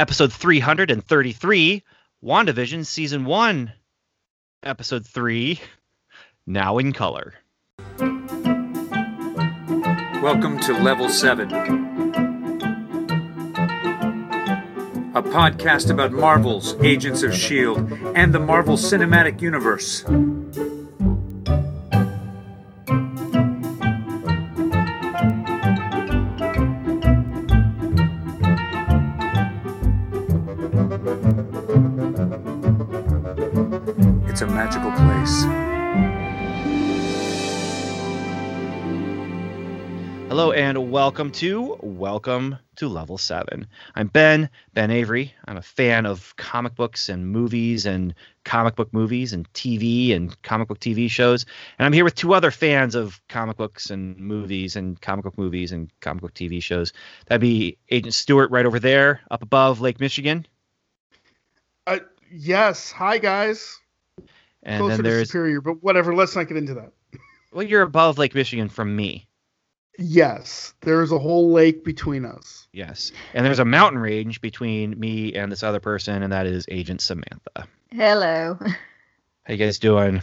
episode 333, WandaVision season 1, episode 3, now in color. Welcome to Level 7, a podcast about Marvel's Agents of S.H.I.E.L.D. and the Marvel Cinematic Universe. Welcome to Welcome to Level 7. I'm Ben, Ben Avery. I'm a fan of comic books and movies and comic book movies and TV and comic book TV shows. And I'm here with two other fans of comic books and movies and comic book movies and comic book TV shows. That'd be Agent Stewart right over there, up above Lake Michigan. Uh, yes. Hi, guys. And Closer then to there's, Superior, but whatever. Let's not get into that. well, you're above Lake Michigan from me. Yes, there's a whole lake between us. Yes. And there's a mountain range between me and this other person, and that is Agent Samantha. Hello. How you guys doing?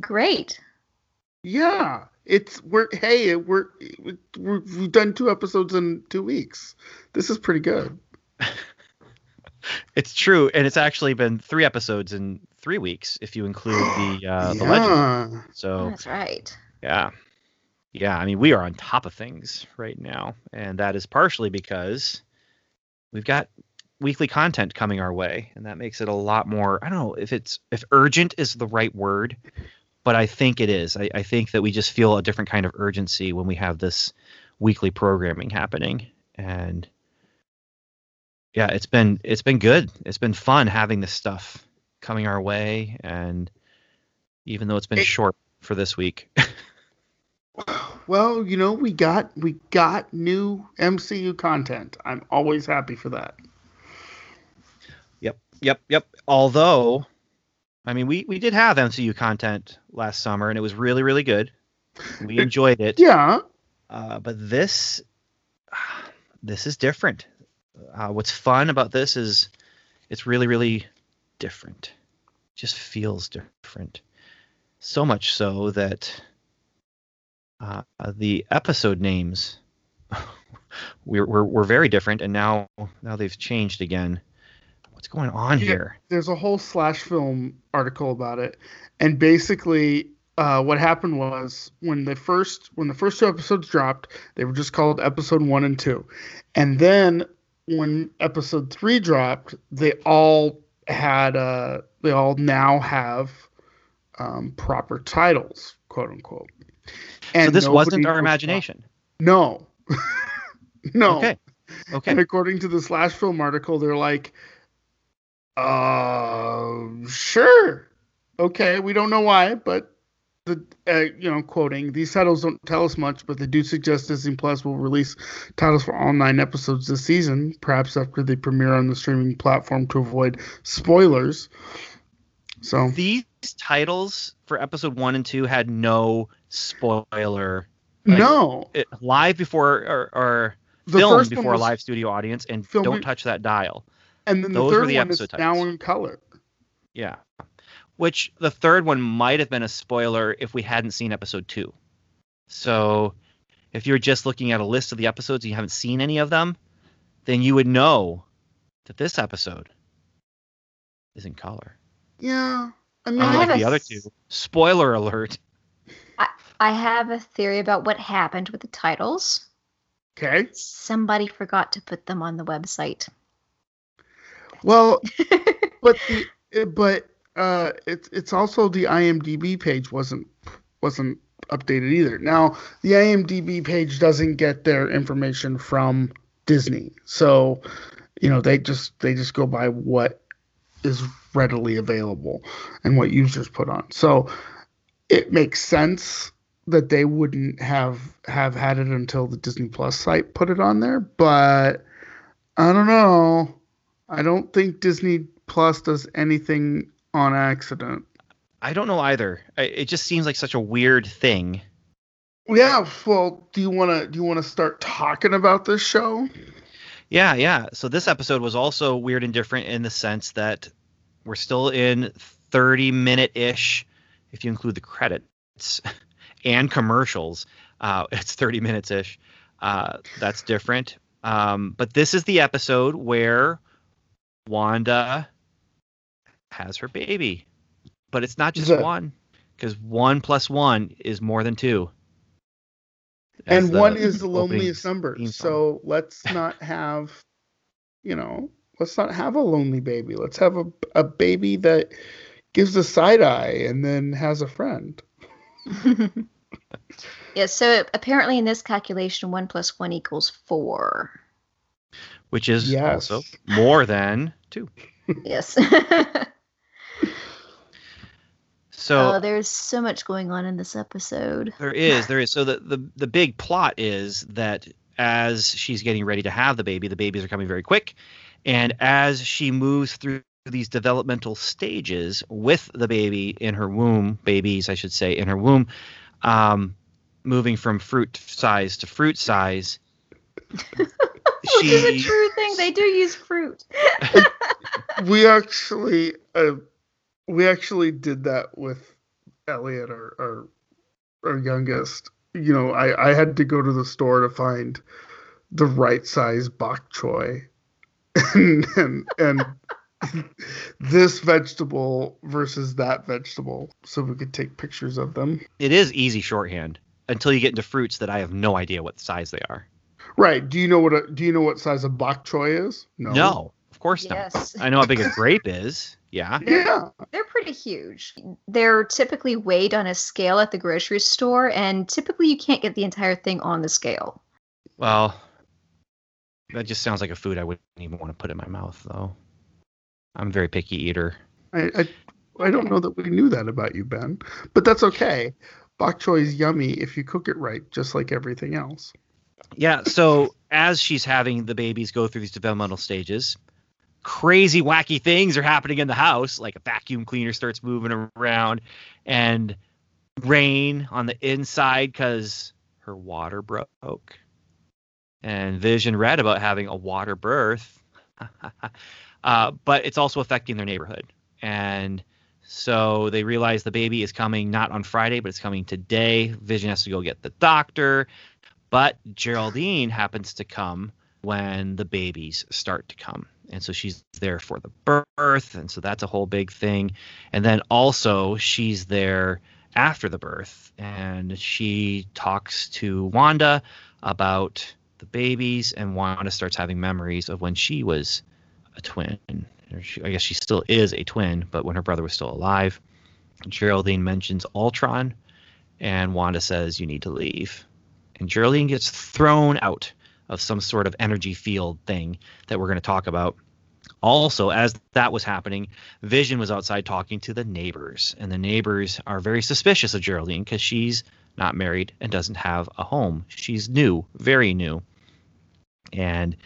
Great. Yeah, it's we're hey we're, we're we've done two episodes in two weeks. This is pretty good. It's true, and it's actually been three episodes in three weeks if you include the uh, the legend. So That's right. yeah, yeah. I mean, we are on top of things right now, and that is partially because we've got weekly content coming our way, and that makes it a lot more. I don't know if it's if urgent is the right word, but I think it is. I, I think that we just feel a different kind of urgency when we have this weekly programming happening, and yeah, it's been it's been good. It's been fun having this stuff coming our way, and even though it's been It- short for this week. Well, you know we got we got new MCU content. I'm always happy for that. Yep, yep, yep. Although, I mean, we we did have MCU content last summer, and it was really, really good. We enjoyed it. Yeah. Uh, but this, this is different. Uh, what's fun about this is, it's really, really different. Just feels different. So much so that uh, the episode names we're, we're we're very different, and now now they've changed again. What's going on Yeah. here? there's a whole slash film article about it and basically uh, what happened was when the first when the first two episodes dropped they were just called episode one and two and then when episode three dropped they all had uh they all now have um, proper titles quote unquote so this wasn't our imagination. no no Okay. Okay. and according to the slash film article, they're like, uh, sure. Okay, we don't know why, but the uh, you know, quoting these titles don't tell us much, but they do suggest Disney Plus will release titles for all nine episodes this season, perhaps after they premiere on the streaming platform to avoid spoilers. So These titles for episode one and two had no spoiler. like, no, It, live before or, or the filmed before a live studio audience, and filmed don't touch that dial. and then the those were third the one is episode now titles. in color. Yeah. Which the third one might have been a spoiler if we hadn't seen episode two. So if you're just looking at a list of the episodes and you haven't seen any of them, then you would know that this episode is in color. Yeah, I mean, I Unlike have a the other s- two. Spoiler alert. I I have a theory about what happened with the titles. okay. Somebody forgot to put them on the website. Well, but the uh, but uh it's it's also the IMDb page wasn't wasn't updated either. Now the IMDb page doesn't get their information from Disney, so you know they just they just go by what is readily available and what users put on. So it makes sense that they wouldn't have have had it until the Disney Plus site put it on there, but I don't know. I don't think Disney Plus does anything on accident. I don't know either. It just seems like such a weird thing. Yeah, well, do you want to do you want to start talking about this show? Yeah, yeah. So this episode was also weird and different in the sense that we're still in 30 minute ish, if you include the credits and commercials. Uh, it's 30 minutes ish. Uh, that's different. Um, but this is the episode where Wanda has her baby. But it's not just The- one, because one plus one is more than two. As and one is the loneliest number. So let's not have, you know, let's not have a lonely baby. Let's have a a baby that gives a side eye and then has a friend. yeah, so apparently in this calculation, one plus one equals four. which is Yes. also more than two. Yes. So oh, there's so much going on in this episode. there is, there is. So the, the the big plot is that as she's getting ready to have the baby, the babies are coming very quick, and as she moves through these developmental stages with the baby in her womb, babies, I should say, in her womb, um, moving from fruit size to fruit size. Which is a true thing. They do use fruit. we actually uh, we actually did that with Elliot, our, our our youngest. You know, I I had to go to the store to find the right size bok choy, and and, and this vegetable versus that vegetable, so we could take pictures of them. It is easy shorthand until you get into fruits that I have no idea what size they are. Right? Do you know what a, do you know what size a bok choy is? No, No, of course Yes. not. I know how big a grape is. Yeah. Yeah. They're pretty huge. They're typically weighed on a scale at the grocery store, and typically you can't get the entire thing on the scale. Well, that just sounds like a food I wouldn't even want to put in my mouth, though. I'm a very picky eater. I, I I don't know that we knew that about you, Ben, but that's okay. Bok choy is yummy if you cook it right, just like everything else. Yeah, so as she's having the babies go through these developmental stages, crazy, wacky things are happening in the house. Like a vacuum cleaner starts moving around, and rain on the inside because her water broke. And Vision read about having a water birth, uh, but it's also affecting their neighborhood. And so they realize the baby is coming not on Friday, but it's coming today. Vision has to go get the doctor. But Geraldine happens to come when the babies start to come. And so she's there for the birth. And so that's a whole big thing. And then also she's there after the birth and she talks to Wanda about the babies. And Wanda starts having memories of when she was a twin. I guess she still is a twin, but when her brother was still alive. Geraldine mentions Ultron. And Wanda says, You need to leave and Geraldine gets thrown out of some sort of energy field thing that we're going to talk about. Also, as that was happening, Vision was outside talking to the neighbors, and the neighbors are very suspicious of Geraldine because she's not married and doesn't have a home. She's new, very new. And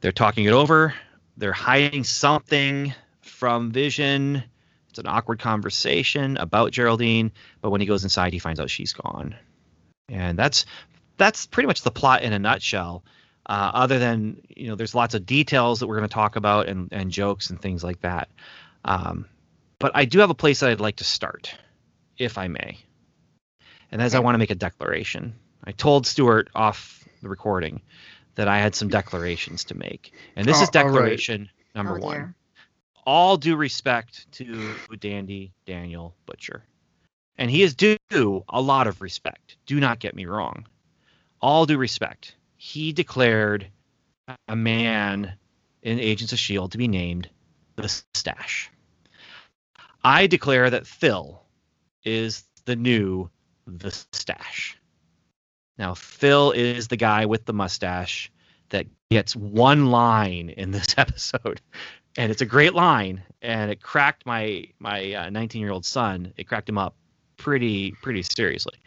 they're talking it over. They're hiding something from Vision. It's an awkward conversation about Geraldine, but when he goes inside, he finds out she's gone. And that's that's pretty much the plot in a nutshell. Uh, other than you know, there's lots of details that we're going to talk about and and jokes and things like that. Um, but I do have a place that I'd like to start, if I may. And as I want to make a declaration, I told Stuart off the recording that I had some declarations to make, and this Oh, is all right. declaration number Oh, one dear. all due respect to Dandy Daniel Butcher. And he is due a lot of respect. Do not get me wrong. All due respect. He declared a man in Agents of S.H.I.E.L.D. To be named the Stash. I declare that Phil is the new the Stash. Now, Phil is the guy with the mustache that gets one line in this episode and it's a great line and it cracked my my uh, 19 year old son it cracked him up pretty pretty seriously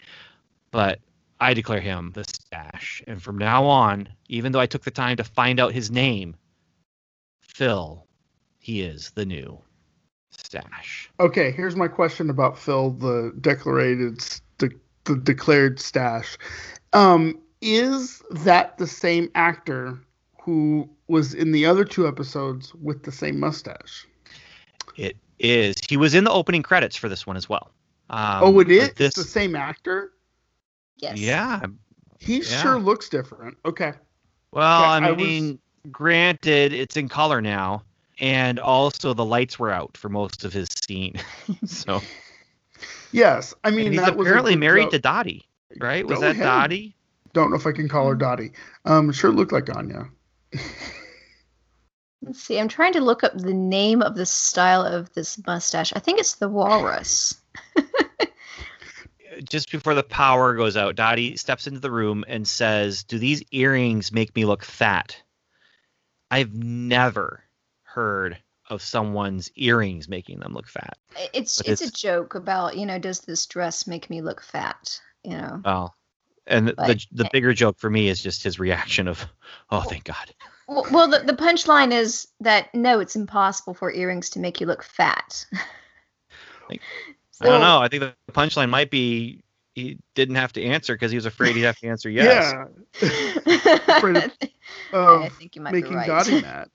but i declare him the stash and from now on even though i took the time to find out his name phil he is the new stash Okay, here's my question about Phil, the declared the, the declared stash. Um, is that the same actor who was in the other two episodes with the same mustache. It is. He was in the opening credits for this one as well. Um, oh, it is. but This, It's the same actor. Yes. yeah. He Yeah. sure looks different. Okay. Well, Yeah, I I was- mean, granted, it's in color now, and also the lights were out for most of his scene. so Yes, I mean and he's that apparently good married joke. to Dottie, right? Was Go that ahead. Dottie? Don't know if I can call her Dottie. Um, sure looked like Anya. Let's see. I'm trying to look up the name of the style of this mustache. I think it's the walrus. Just before the power goes out, Dottie steps into the room and says, "Do these earrings make me look fat?" I've never heard of someone's earrings making them look fat. I- It's it's, a joke about you know does this dress make me look fat? You know. Well, and the, But- the the bigger joke for me is just his reaction of, "Oh, thank God." Well, well the, the punchline is that no, it's impossible for earrings to make you look fat. Like, So- I don't know. I think the punchline might be he didn't have to answer because he was afraid he'd have to answer yes. Yeah. Afraid of- I think you might be making right. Dottie mad.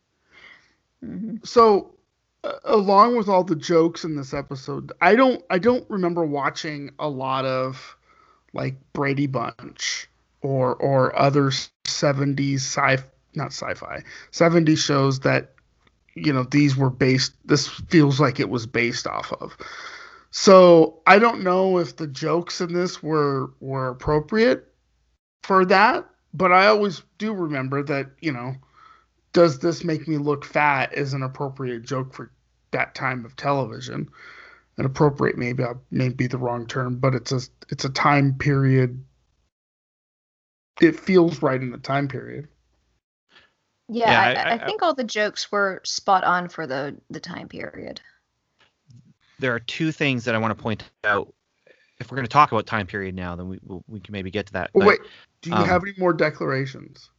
Mhm. So, uh, along with all the jokes in this episode, I don't I don't remember watching a lot of like Brady Bunch or or other 70s sci not sci-fi 70s shows that you know these were based this feels like it was based off of. So, I don't know if the jokes in this were were appropriate for that, but I always do remember that, you know, does this make me look fat is an appropriate joke for that time of television. An appropriate maybe uh, may be the wrong term, but it's a it's a time period. It feels right in the time period. Yeah, Yeah, I, I- I, I- think all the jokes were spot on for the the time period. There are two things that I want to point out. If we're going to talk about time period now, then we we can maybe get to that. But wait, do you um, have any more declarations?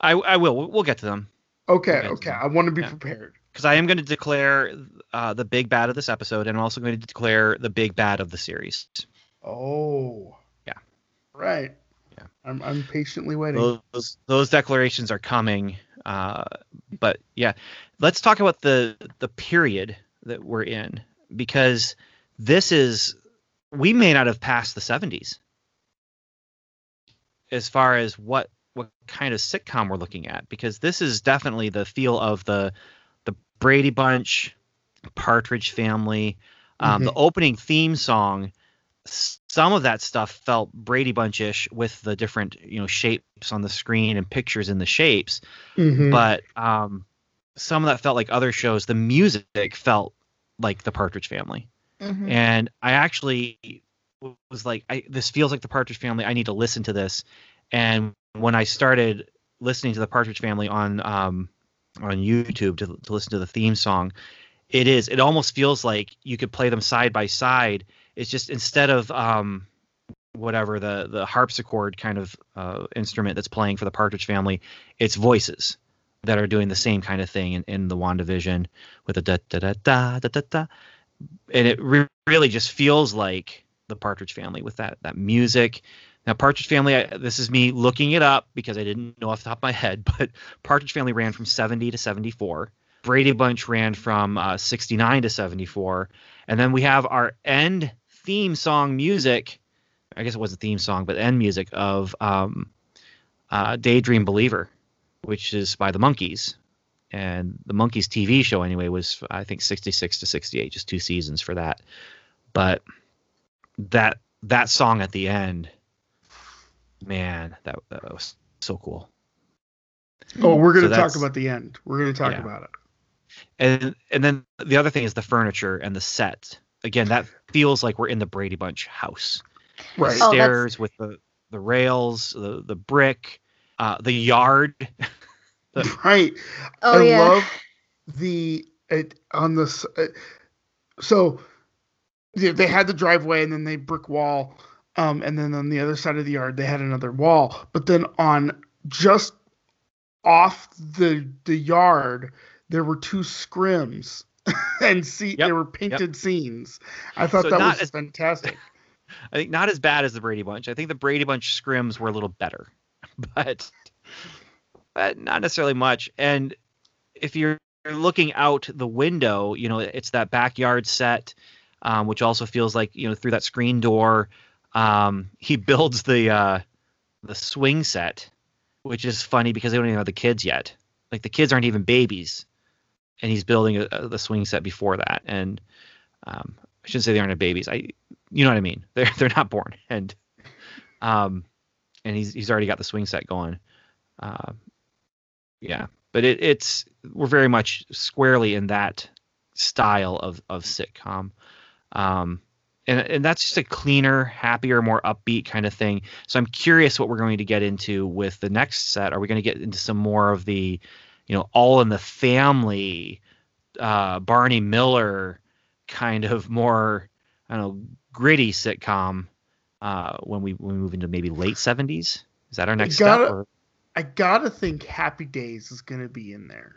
I I will. We'll, we'll get to them Okay, okay, okay. I want to be yeah. prepared. because I am going to declare uh, the big bad of this episode, and I'm also going to declare the big bad of the series. Oh. Yeah. Right. Yeah. I'm I'm patiently waiting. Those those declarations are coming. Uh, but yeah, let's talk about the the period that we're in because this is we may not have passed the 70s as far as what what kind of sitcom we're looking at because this is definitely the feel of the the Brady Bunch, Partridge Family, um, the opening theme song. Some of that stuff felt Brady Bunch-ish with the different you know shapes on the screen and pictures in the shapes, Mhm. but um, some of that felt like other shows. The music felt like the Partridge Family Mhm. and I actually was like, I, this feels like the Partridge Family. I need to listen to this. And when I started listening to the Partridge Family on um, on YouTube to, to listen to the theme song, it is. It almost feels like you could play them side by side. It's just instead of um, whatever the the harpsichord kind of uh, instrument that's playing for the Partridge Family, it's voices that are doing the same kind of thing in, in the WandaVision with a da da da da da da da and it re- really just feels like the Partridge Family with that that music. Now, Partridge Family, I, this is me looking it up because I didn't know off the top of my head, but Partridge Family ran from 70 to 74. Brady Bunch ran from uh, 69 to 74, and then we have our end theme song music. I guess it wasn't theme song, but end music of um, uh, Daydream Believer, which is by the Monkees and the Monkees TV show anyway was I think 66 to 68, just two seasons for that. But that that song at the end, man, that, that was so cool. Oh, we're gonna talk about the end. We're gonna talk Yeah. about it. And and then the other thing is the furniture and the set. Again, that feels like we're in the Brady Bunch house. Right. Oh, that's- Stairs with the the rails, the the brick, uh, the yard. right. Oh I yeah. love the it, on this. Uh, so they, they had the driveway and then they brick wall, um, and then on the other side of the yard they had another wall. But then on just off the the yard there were two scrims and see Yep, there were painted scenes. I thought So that was as- fantastic. I think not as bad as the Brady Bunch. I think the Brady Bunch scrims were a little better, but uh, not necessarily much. And if you're looking out the window, you know, it's that backyard set, um, which also feels like you know through that screen door. Um, he builds the uh, the swing set, which is funny because they don't even have the kids yet. Like the kids aren't even babies, and he's building a, a, the swing set before that. And um, I shouldn't say they aren't babies. I, you know what I mean? They're they're not born, and um, and he's he's already got the swing set going. Uh, yeah, but it, it's we're very much squarely in that style of of sitcom. Um, and, and that's just a cleaner, happier, more upbeat kind of thing. So I'm curious what we're going to get into with the next set. Are we going to get into some more of the, you know, all in the family, uh, Barney Miller kind of more, I don't know, gritty sitcom uh, when we when we move into maybe late 70s? Is that our next gotta, step? Or? I gotta think Happy Days is gonna be in there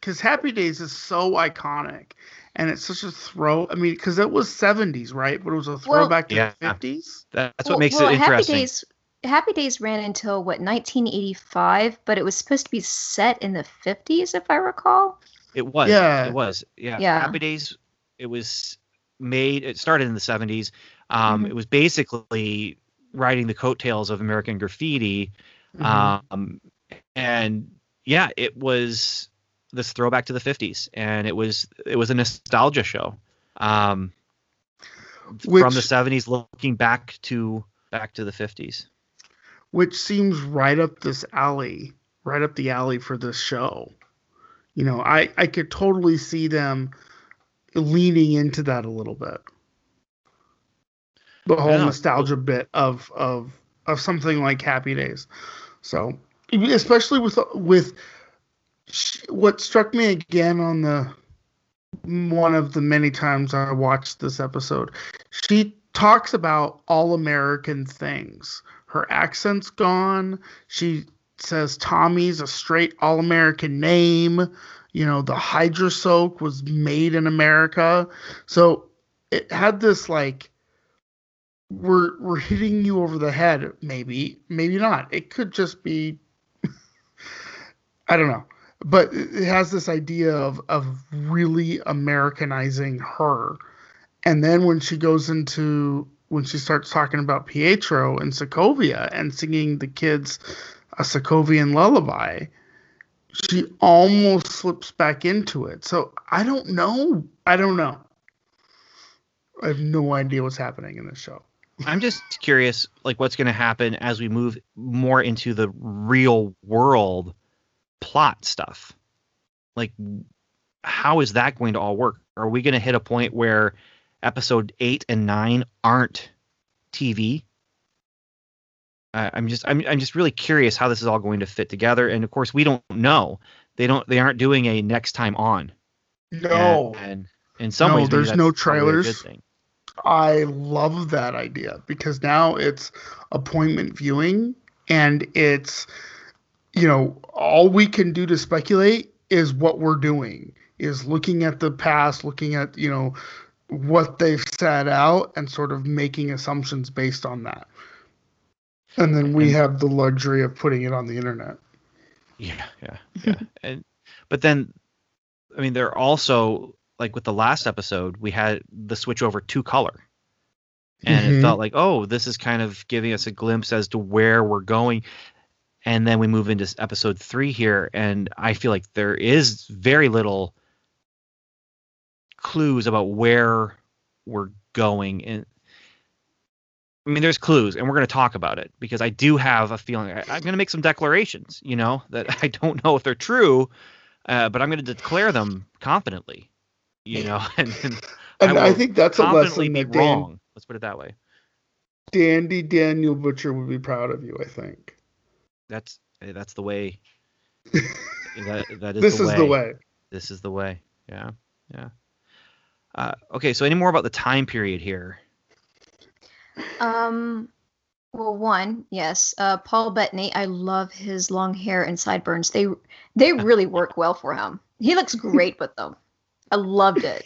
because Happy Days is so iconic, and it's such a throw. I mean, because it was '70s, right? But it was a throwback Well, to yeah. the '50s. That's what Well- makes well, it interesting. Happy Days, Happy Days ran until what 1985, but it was supposed to be set in the 50s, if I recall. It was. Yeah. It was. Yeah. Yeah. Happy Days. It was made. It started in the '70s. Um, Mhm. It was basically riding the coattails of American Graffiti. Mhm. Um, and yeah, it was this throwback to the '50s, and it was it was a nostalgia show. Um, from the '70s, looking back to back to the '50s. which seems right up this alley, right up the alley for this show. You know, I I could totally see them leaning into that a little bit. The whole know. nostalgia bit of of of something like Happy Days. So, especially with with what struck me again on the one of the many times I watched this episode, she talks about all American things. Her accent's gone. She says Tommy's a straight all American name. You know, the Hydra Soak was made in America. So it had this like we're we're hitting you over the head, maybe, maybe not. It could just be I don't know. But it has this idea of of really Americanizing her. And then when she goes into when she starts talking about Pietro and Sokovia and singing the kids a Sokovian lullaby, she almost slips back into it. So I don't know. I don't know. I have no idea what's happening in this show. I'm just curious, like what's going to happen as we move more into the real world plot stuff. Like, how is that going to all work? Are we going to hit a point where episode eight and nine aren't TV? I I'm just, I'm, I'm just really curious how this is all going to fit together. And of course, we don't know. They don't, they aren't doing a next time on. No. And, and in some No, ways, there's no that's a good trailers. I love that idea because now it's appointment viewing and it's you know all we can do to speculate is what we're doing is looking at the past looking at you know what they've set out and sort of making assumptions based on that and then we have the luxury of putting it on the internet Yeah, yeah, yeah. and but then, I mean, they're also like with the last episode, we had the switch over to color, and Mhm. it felt like, oh, this is kind of giving us a glimpse as to where we're going. And then we move into episode three here, and I feel like there is very little clues about where we're going. And I mean, there's clues, and we're going to talk about it because I do have a feeling I, I'm going to make some declarations, you know, that I don't know if they're true, uh, but I'm going to declare them confidently, you know, and, and and I, will think that's a confidently lesson that Dan, wrong. Let's put it that way. dandy daniel butcher would be proud of you i think That's eh, that's the way. that that is this the is way. the way This is the way. Yeah, yeah. Uh, okay, so any more about the time period here? Um, well, one, yes, uh, Paul Bettany. I love his long hair and sideburns. They they really work well for him. He looks great with them. I loved it.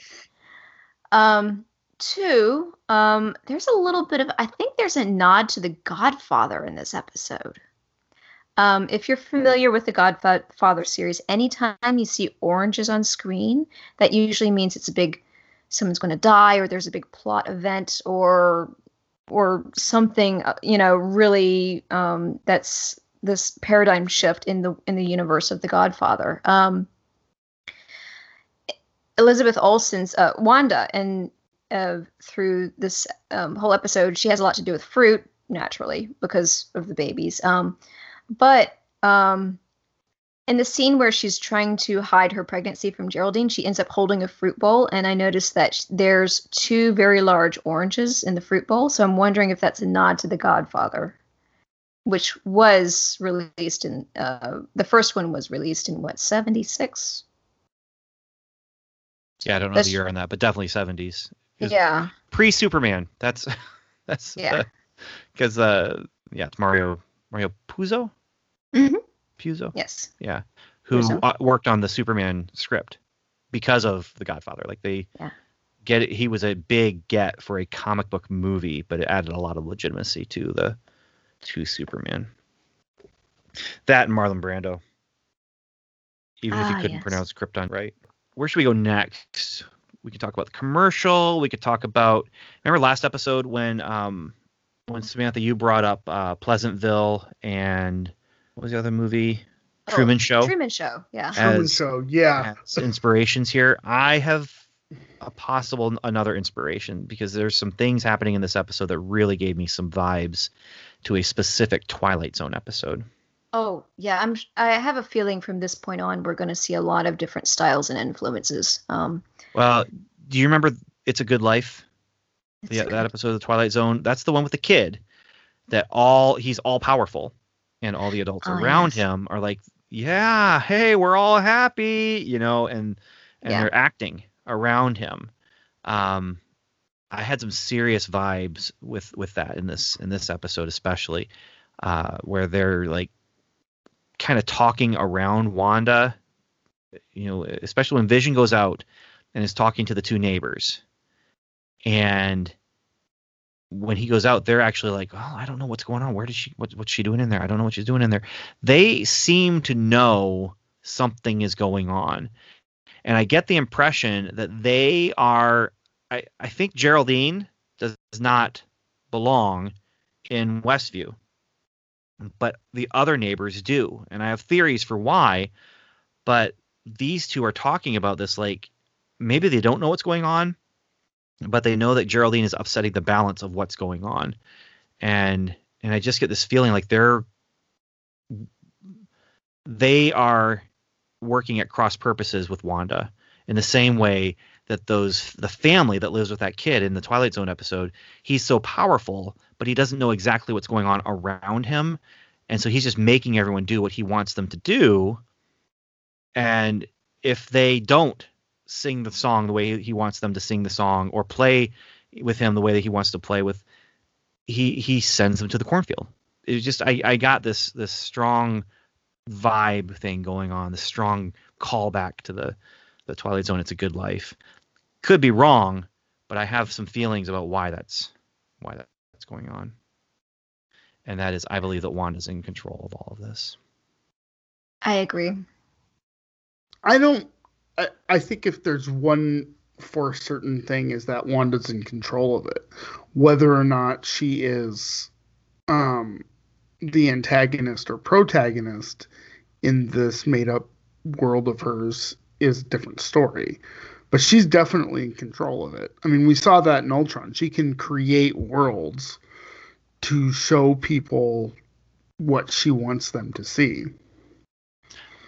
Um, two, um, there's a little bit of. I think there's a nod to The Godfather in this episode. Um, if you're familiar with the Godfather series, anytime you see oranges on screen, that usually means it's a big someone's going to die or there's a big plot event or or something uh, you know really um, that's this paradigm shift in the in the universe of the Godfather. Um, Elizabeth Olsen's uh, Wanda, and uh, through this um, whole episode, she has a lot to do with fruit naturally because of the babies. Um, but um, in the scene where she's trying to hide her pregnancy from Geraldine, she ends up holding a fruit bowl, and I noticed that there's two very large oranges in the fruit bowl. So I'm wondering if that's a nod to The Godfather, which was released in uh, the first one was released in what 76. Yeah, I don't know That's- the year on that, but definitely 70s. Yeah, Pre Superman. That's that's Yeah. Because uh, yeah, it's Mario Mario Puzo. Mhm. Puzo. yes, Yeah, who Puzo. uh, worked on the Superman script because of The Godfather. Like they Yeah. get it. He was a big get for a comic book movie, but it added a lot of legitimacy to the to Superman. That and Marlon Brando. Even if Ah, he couldn't yes. pronounce Krypton right. Where should we go next? We could talk about the commercial. We could talk about. Remember last episode when um when Samantha you brought up uh, Pleasantville and what was the other movie? Oh, Truman Show Truman Show. Yeah. Truman Show, yeah. as inspirations here. I have a possible another inspiration because there's some things happening in this episode that really gave me some vibes to a specific Twilight Zone episode. Oh yeah, I'm. I have a feeling from this point on we're going to see a lot of different styles and influences. Um, Well, do you remember It's a Good Life? Yeah, that episode of the Twilight Zone. That's the one with the kid that all he's all powerful and all the adults Oh, around yes. him are like, "Yeah, hey, we're all happy," you know, and and Yeah. they're acting around him. Um I had some serious vibes with with that in this in this episode especially uh where they're like kind of talking around Wanda, you know, especially when Vision goes out and is talking to the two neighbors. And when he goes out they're actually like oh i don't know what's going on. Where did she what, what's she doing in there? I don't know what she's doing in there. They seem to know something is going on. And i get the impression that they are i, I think geraldine does not belong in westview but the other neighbors do and i have theories for why but these two are talking about this like maybe they don't know what's going on but they know that Geraldine is upsetting the balance of what's going on. And and I just get this feeling like they're they are working at cross purposes with Wanda in the same way that those the family that lives with that kid in the Twilight Zone episode, he's so powerful, but he doesn't know exactly what's going on around him. And so he's just making everyone do what he wants them to do. And if they don't sing the song the way he wants them to sing the song or play with him the way that he wants to play with he he sends them to the cornfield it was just i i got this this strong vibe thing going on the strong callback to the the twilight zone it's a good life could be wrong but i have some feelings about why that's why that's going on and that is i believe that wanda's in control of all of this I agree. I don't. I, I think if there's one for a certain thing is that Wanda's in control of it, whether or not she is, um, the antagonist or protagonist in this made-up world of hers is a different story. But she's definitely in control of it. I mean, we saw that in Ultron. She can create worlds to show people what she wants them to see.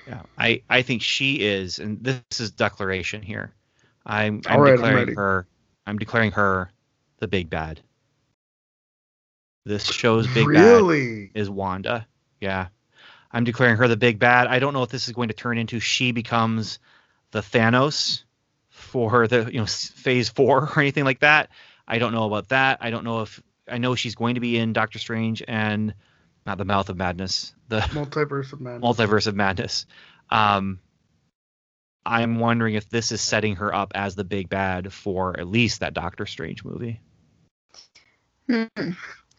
Yeah, I, I think she is, and this is declaration here. I'm, I'm right, I'm declaring her. I'm declaring her the big bad. This show's big bad is Wanda. Yeah, I'm declaring her the big bad. I don't know if this is going to turn into she becomes the Thanos for the you know Phase Four or anything like that. I don't know about that. I don't know if I know she's going to be in Doctor Strange and not the Mouth of Madness, the Multiverse of Madness. multiverse of madness. Um, I'm wondering if this is setting her up as the big bad for at least that Doctor Strange movie. Hmm.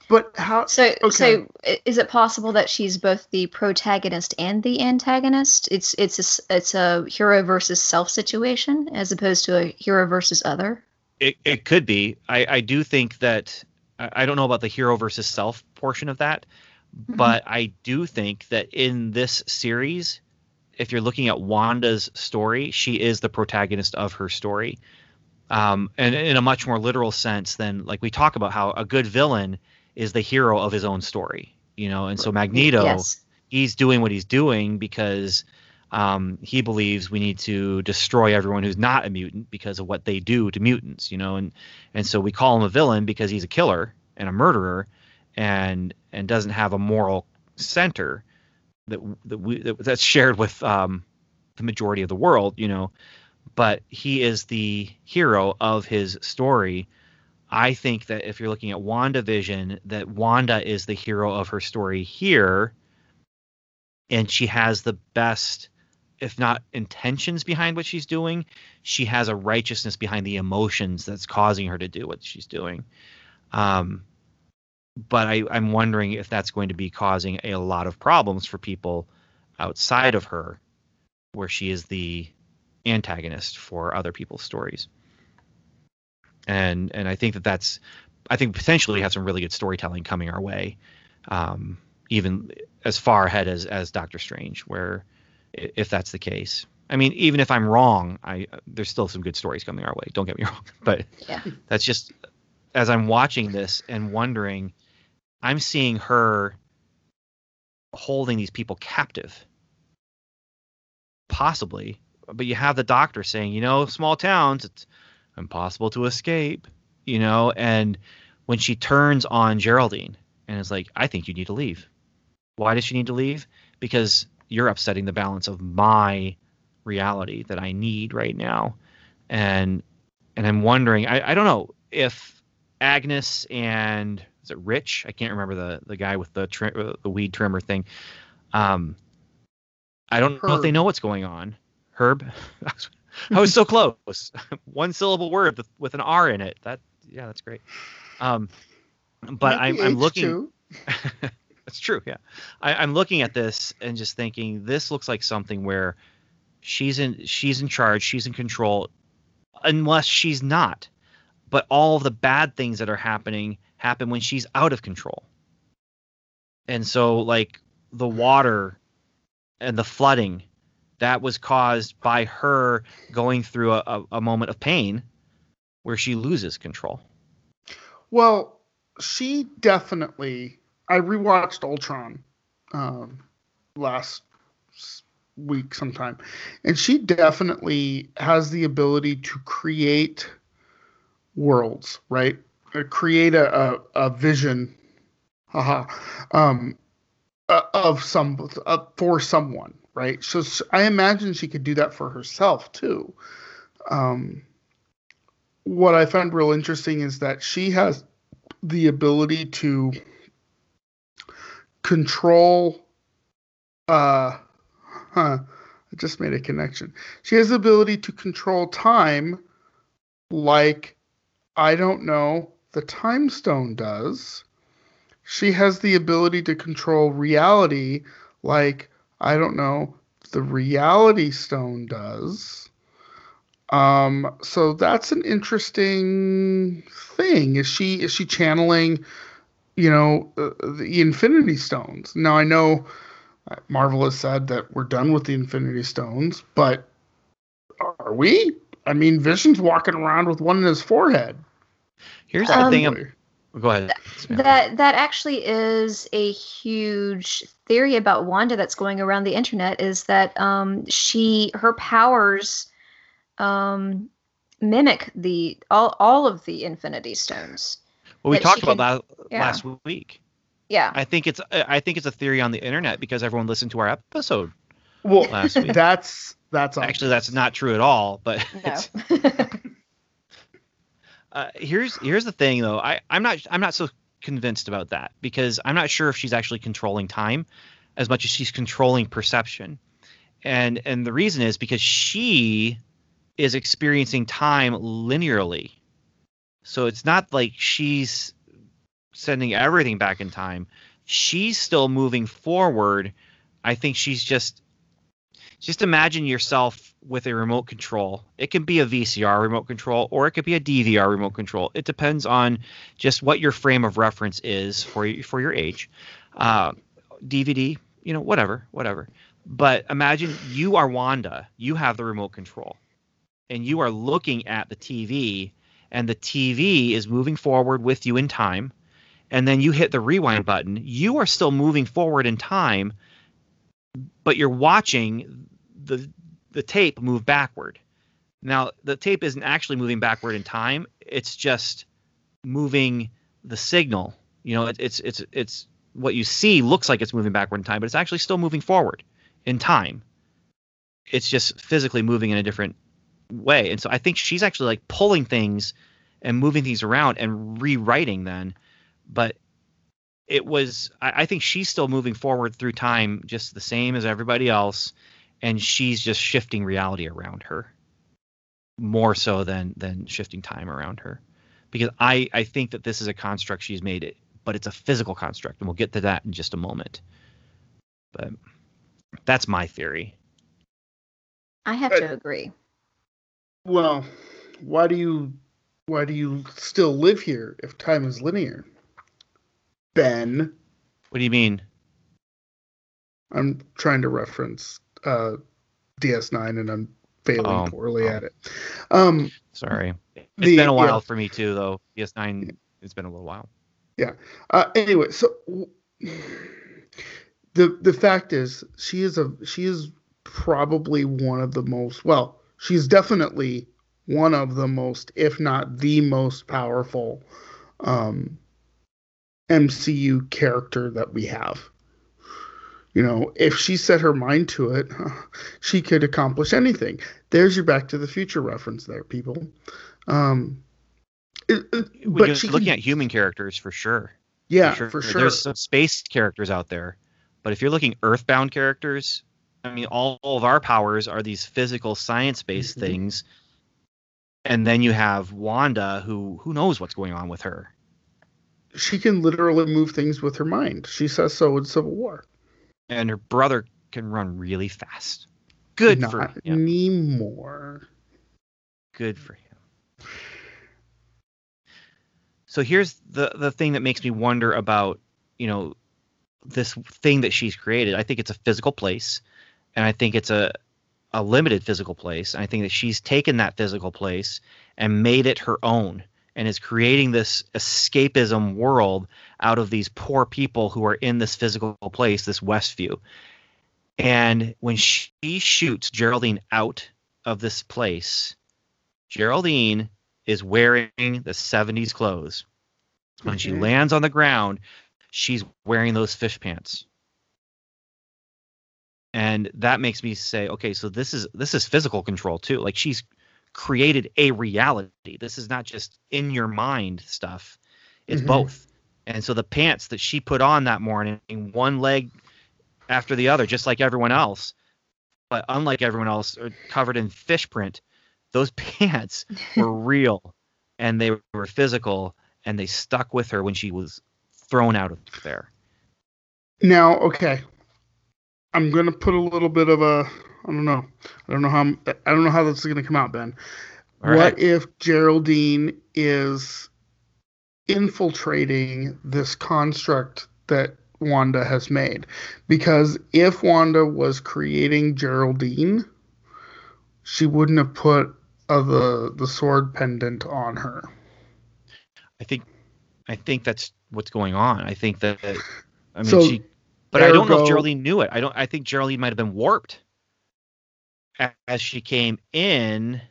But how? So, Okay. so is it possible that she's both the protagonist and the antagonist? It's it's a, it's a hero versus self situation as opposed to a hero versus other. It, it could be. I, I do think that I I don't know about the hero versus self portion of that, Mhm. but I do think that in this series, if you're looking at Wanda's story, she is the protagonist of her story. Um, and in a much more literal sense than like we talk about how a good villain is the hero of his own story, you know, and so Magneto Yes. he's doing what he's doing because um, he believes we need to destroy everyone who's not a mutant because of what they do to mutants, you know, and and so we call him a villain because he's a killer and a murderer, and and doesn't have a moral center that that we that, that's shared with um, the majority of the world, you know, but he is the hero of his story. I think that if you're looking at WandaVision, that Wanda is the hero of her story here, and she has the best, if not intentions behind what she's doing, she has a righteousness behind the emotions that's causing her to do what she's doing. Um, but I, I'm wondering if that's going to be causing a lot of problems for people outside of her, where she is the antagonist for other people's stories. And and I think that that's, I think potentially we have some really good storytelling coming our way, um, even as far ahead as as Doctor Strange, where if that's the case. I mean, even if I'm wrong, I there's still some good stories coming our way. Don't get me wrong, but Yeah. that's just as I'm watching this and wondering, I'm seeing her holding these people captive, possibly. But you have the doctor saying, you know, small towns, it's impossible to escape, you know, and when she turns on Geraldine and is like, I think you need to leave. Why does she need to leave? Because you're upsetting the balance of my reality that I need right now. And and I'm wondering, I, I don't know if Agnes and is it Rich? I can't remember the the guy with the tri- uh, the weed trimmer thing. Um, I don't know if they know what's going on. Herb, I was, so close. One syllable word with, an R in it. That yeah, that's great. Um, but I'm I'm looking. That's true. Yeah, I, I'm looking at this and just thinking this looks like something where she's in she's in charge, she's in control, unless she's not. But all the bad things that are happening happen when she's out of control. And so, like the water and the flooding, that was caused by her going through a, a, a moment of pain where she loses control. Well, she definitely. I rewatched Ultron um, last week sometime, and she definitely has the ability to create worlds, right? Uh, create a, a, a vision, haha, um, uh, of some uh, for someone, right? So I imagine she could do that for herself too. Um, what I found real interesting is that she has the ability to control uh huh I just made a connection. She has the ability to control time like I don't know, the time stone does. She has the ability to control reality like I don't know, the reality stone does. Um, so that's an interesting thing. Is she is she channeling, you know, uh, the Infinity Stones? Now I know uh, Marvel has said that we're done with the Infinity Stones, but are we? I mean, Vision's walking around with one in his forehead. Here's the Um, thing. I'm, Probably. go ahead. That that actually is a huge theory about Wanda that's going around the internet is that um, she her powers um, mimic the all all of the Infinity Stones. well, we talked she about that yeah. last week. Yeah. I think it's I think it's a theory on the internet because everyone listened to our episode Well, last week. that's that's Actually, that's not true at all. But it's, No. uh, here's here's the thing though. I I'm not I'm not so convinced about that because I'm not sure if she's actually controlling time as much as she's controlling perception. And and the reason is because she is experiencing time linearly. So it's not like she's sending everything back in time. She's still moving forward. I think she's just just imagine yourself with a remote control. It can be a VCR remote control or it could be a DVR remote control. It depends on just what your frame of reference is for for your age. Uh, DVD, you know, whatever, whatever. But imagine you are Wanda. You have the remote control, and you are looking at the TV, and the TV is moving forward with you in time. And then you hit the rewind button. You are still moving forward in time, but you're watching the the tape move backward. Now the tape isn't actually moving backward in time. It's just moving the signal. You know, it, it's it's it's what you see looks like it's moving backward in time, but it's actually still moving forward in time. It's just physically moving in a different way. And so I think she's actually like pulling things and moving things around and rewriting then. But it was I, I think she's still moving forward through time just the same as everybody else and she's just shifting reality around her more so than than shifting time around her. Because i i think that this is a construct she's made it but it's a physical construct and we'll get to that in just a moment. But that's my theory. I have Uh, to agree. Well, why do you why do you still live here if time is linear? Ben, what do you mean? I'm trying to reference uh, DS9 and I'm failing Oh, poorly oh. at it. Um, sorry it's The- been a while yeah. for me too though DS9, it's been a little while Yeah. Uh, anyway, so the the fact is, she is a she is probably one of the most well, she's definitely one of the most, if not the most powerful, um, MCU character that we have. You know, if she set her mind to it, she could accomplish anything. There's your Back to the Future reference, there, people. Um, it- it- but she looking can- at human characters for sure yeah, for sure. There's some space characters out there, but if you're looking Earthbound characters, I mean, all, all of our powers are these physical, science-based Mhm. things, and then you have Wanda, who who knows what's going on with her. she can literally move things with her mind. She says so in Civil War. And her brother can run really fast. Good Not for him. anymore. Good for him. So here's the the thing that makes me wonder about, you know, this thing that she's created. I think it's a physical place, and I think it's a a limited physical place. And I think that she's taken that physical place and made it her own and is creating this escapism world out of these poor people who are in this physical place, this Westview. And when she shoots Geraldine out of this place, Geraldine is wearing the 70s clothes. When she mm-hmm. lands on the ground, she's wearing those fish pants. And that makes me say, okay, so this is this is physical control too. Like she's created a reality. This is not just in your mind stuff. It's Mhm. both. And so the pants that she put on that morning, one leg after the other, just like everyone else, but unlike everyone else, are covered in fish print. Those pants were real and they were physical and they stuck with her when she was thrown out of there. Now, okay, I'm gonna put a little bit of a. I don't know. I don't know how. I'm, I don't know how this is gonna come out, Ben. All what right. if Geraldine is infiltrating this construct that Wanda has made? Because if Wanda was creating Geraldine, she wouldn't have put uh, the the sword pendant on her. I think I think that's what's going on. I think that I mean So, she but I don't know if Geraldine knew it. I don't I think Geraldine might have been warped as she came in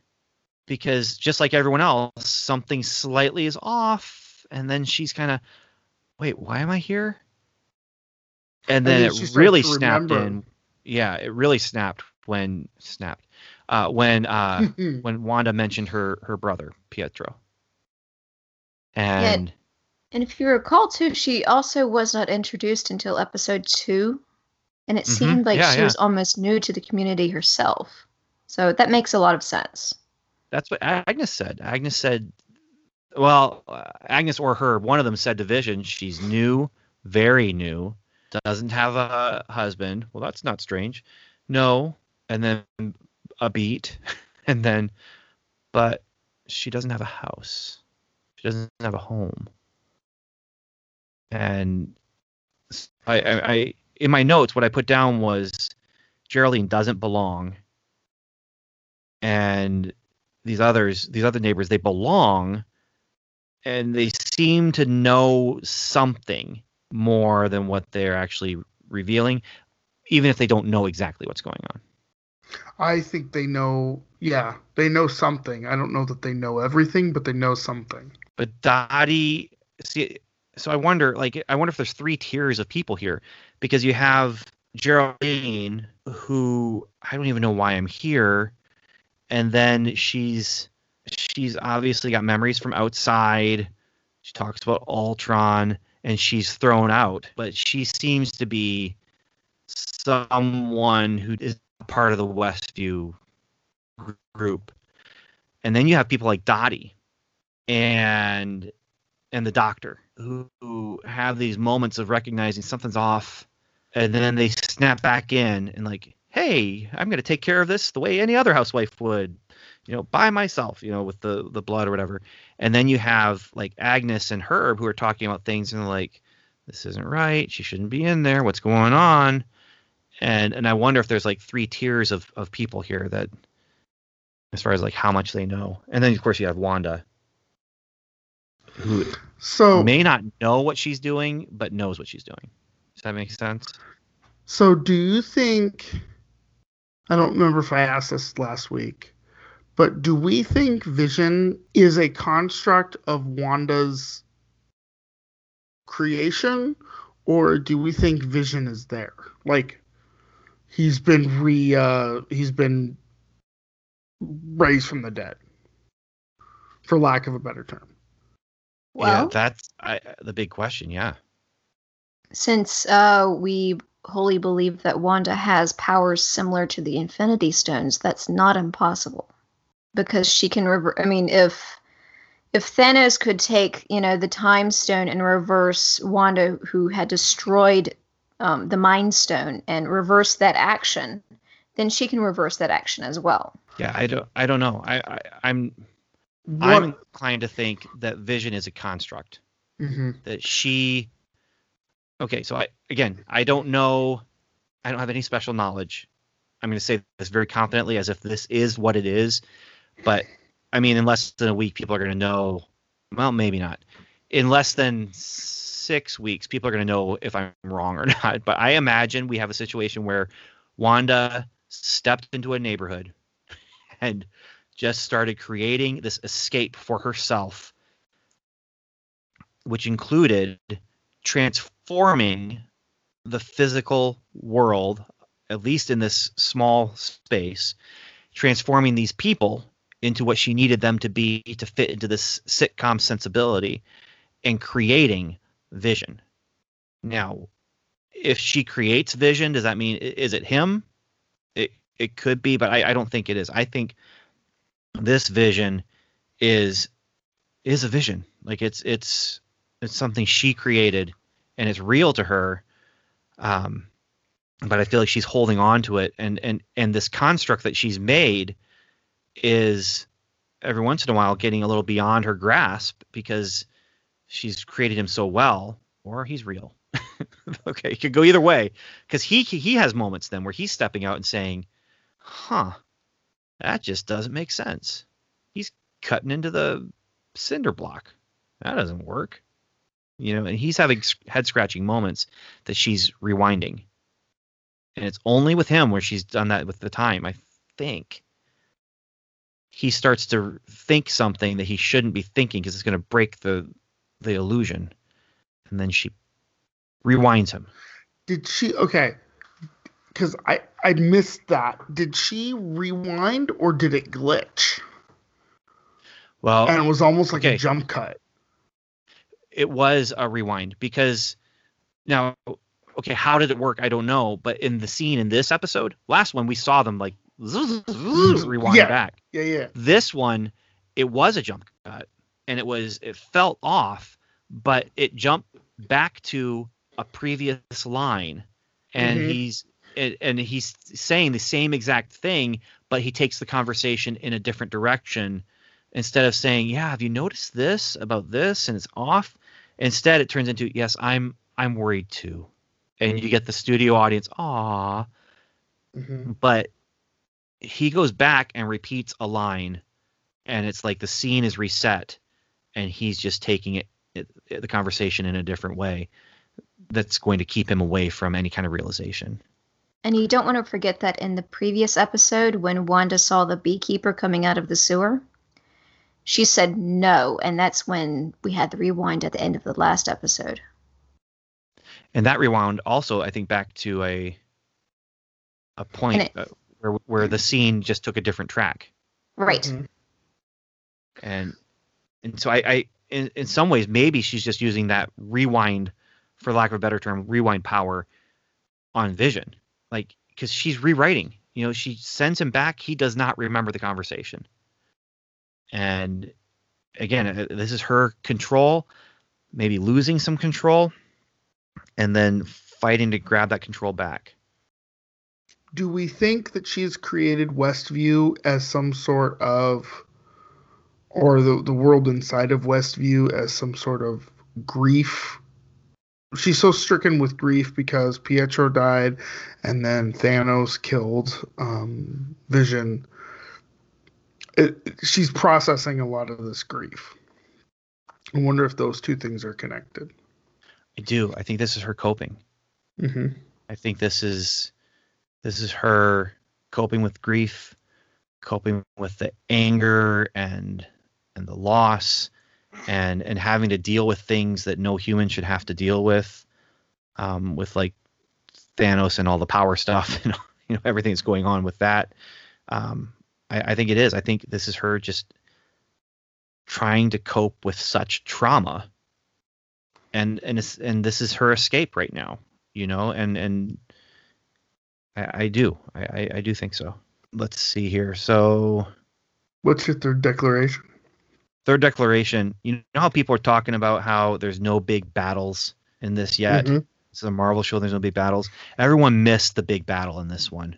because just like everyone else, something slightly is off and then she's kind of wait, why am I here? And then then it really snapped remember. in. Yeah, it really snapped when snapped. Uh, when uh, when Wanda mentioned her her brother Pietro. And And if you recall too, she also was not introduced until episode two. And it Mhm. seemed like Yeah, she yeah. was almost new to the community herself. So that makes a lot of sense. that's what Agnes said. Agnes said well, Agnes or her, one of them said to Vision, she's new, very new, doesn't have a husband. Well, that's not strange. No, and then a beat, and then, but she doesn't have a house. She doesn't have a home. And I, I, I in my notes, what I put down was Geraldine doesn't belong, and these others, these other neighbors, they belong, and they seem to know something more than what they're actually revealing, even if they don't know exactly what's going on. I think they know. Yeah, they know something. I don't know that they know everything, but they know something. But Dottie, see, so I wonder, like, I wonder if there's three tiers of people here, because you have Geraldine, who I don't even know why I'm here, and then she's she's obviously got memories from outside. She talks about Ultron, and she's thrown out, but she seems to be someone who is part of the Westview group. And then you have people like Dottie and and the doctor who, who have these moments of recognizing something's off and then they snap back in and like hey i'm going to take care of this the way any other housewife would you know by myself you know with the the blood or whatever. And then you have like agnes and herb who are talking about things and like this isn't right. She shouldn't be in there. What's going on? And and i wonder if there's like three tiers of of people here that as far as like how much they know. And then of course you have wanda who So may not know what she's doing but knows what she's doing does that make sense So, do you think? I don't remember if I asked this last week, but do we think Vision is a construct of Wanda's creation, or do we think Vision is there? Like, he's been re, uh, he's been raised from the dead, for lack of a better term. yeah that's I, the big question yeah since uh, we wholly believe that Wanda has powers similar to the Infinity Stones, that's not impossible. Because she can rever I mean, if if Thanos could take, you know, the Time Stone and reverse Wanda, who had destroyed um, the Mind Stone, and reverse that action, then she can reverse that action as well. yeah i don't i don't know i, I i'm What? i'm inclined to think that vision is a construct Mhm. that she okay so i again i don't know i don't have any special knowledge. I'm going to say this very confidently as if this is what it is but i mean in less than a week people are going to know well maybe not. In less than six weeks people are going to know if i'm wrong or not but i imagine we have a situation where wanda stepped into a neighborhood and just started creating this escape for herself which included transforming the physical world, at least in this small space, transforming these people into what she needed them to be to fit into this sitcom sensibility and creating vision. Now, if she creates vision, does that mean is it him? It it could be, but I, I don't think it is. I think this vision is is a vision. Like it's it's it's something she created and it's real to her um but i feel like she's holding on to it. And and and this construct that she's made is every once in a while getting a little beyond her grasp because she's created him so well or he's real. Okay it could go either way because he he has moments then where he's stepping out and saying huh that just doesn't make sense. He's cutting into the cinder block. That doesn't work you know and he's having head scratching moments that she's rewinding and it's only with him where she's done that with the time i think he starts to think something that he shouldn't be thinking because it's going to break the the illusion and then she rewinds him Did she? Okay, because I I missed that. Did she rewind or did it glitch? well And it was almost like okay. a jump cut. It was a rewind because now okay how did it work i don't know but in the scene in this episode last one we saw them like rewind Yeah. back Yeah, yeah. this one it was a jump cut and it was it felt off, but it jumped back to a previous line, and Mhm. he's and he's saying the same exact thing, but he takes the conversation in a different direction instead of saying, "Yeah, have you noticed this about this?" and it's off. Instead, it turns into, "Yes, I'm I'm worried too," and you get the studio audience, "Aw," Mhm. but he goes back and repeats a line and it's like the scene is reset and he's just taking it, it the conversation in a different way that's going to keep him away from any kind of realization. And you don't want to forget that in the previous episode, when Wanda saw the beekeeper coming out of the sewer, she said no. And that's when we had the rewind at the end of the last episode. and that rewound also i think back to a a point it- uh, where where the scene just took a different track Right. Mhm. and and so I, I in, in some ways maybe she's just using that rewind for lack of a better term rewind power on vision like because she's rewriting you know she sends him back he does not remember the conversation and again uh, this is her control maybe losing some control and then fighting to grab that control back Do we think that she has created Westview as some sort of, or the the world inside of Westview as some sort of grief? She's so stricken with grief because Pietro died, and then Thanos killed um, Vision. It, she's processing a lot of this grief. I wonder if those two things are connected. i do i think this is her coping hmm I think this is this is her coping with grief, coping with the anger and and the loss and and having to deal with things that no human should have to deal with um with like Thanos and all the power stuff and you know everything that's going on with that um I, I think it is. I think this is her just trying to cope with such trauma. And and and this is her escape right now you know and and I, I do. I, I I do think so. Let's see here. So What's your third declaration? third declaration. You know how people are talking about how there's no big battles in this yet? Mhm. it's a marvel show there's no big battles. Everyone missed the big battle in this one.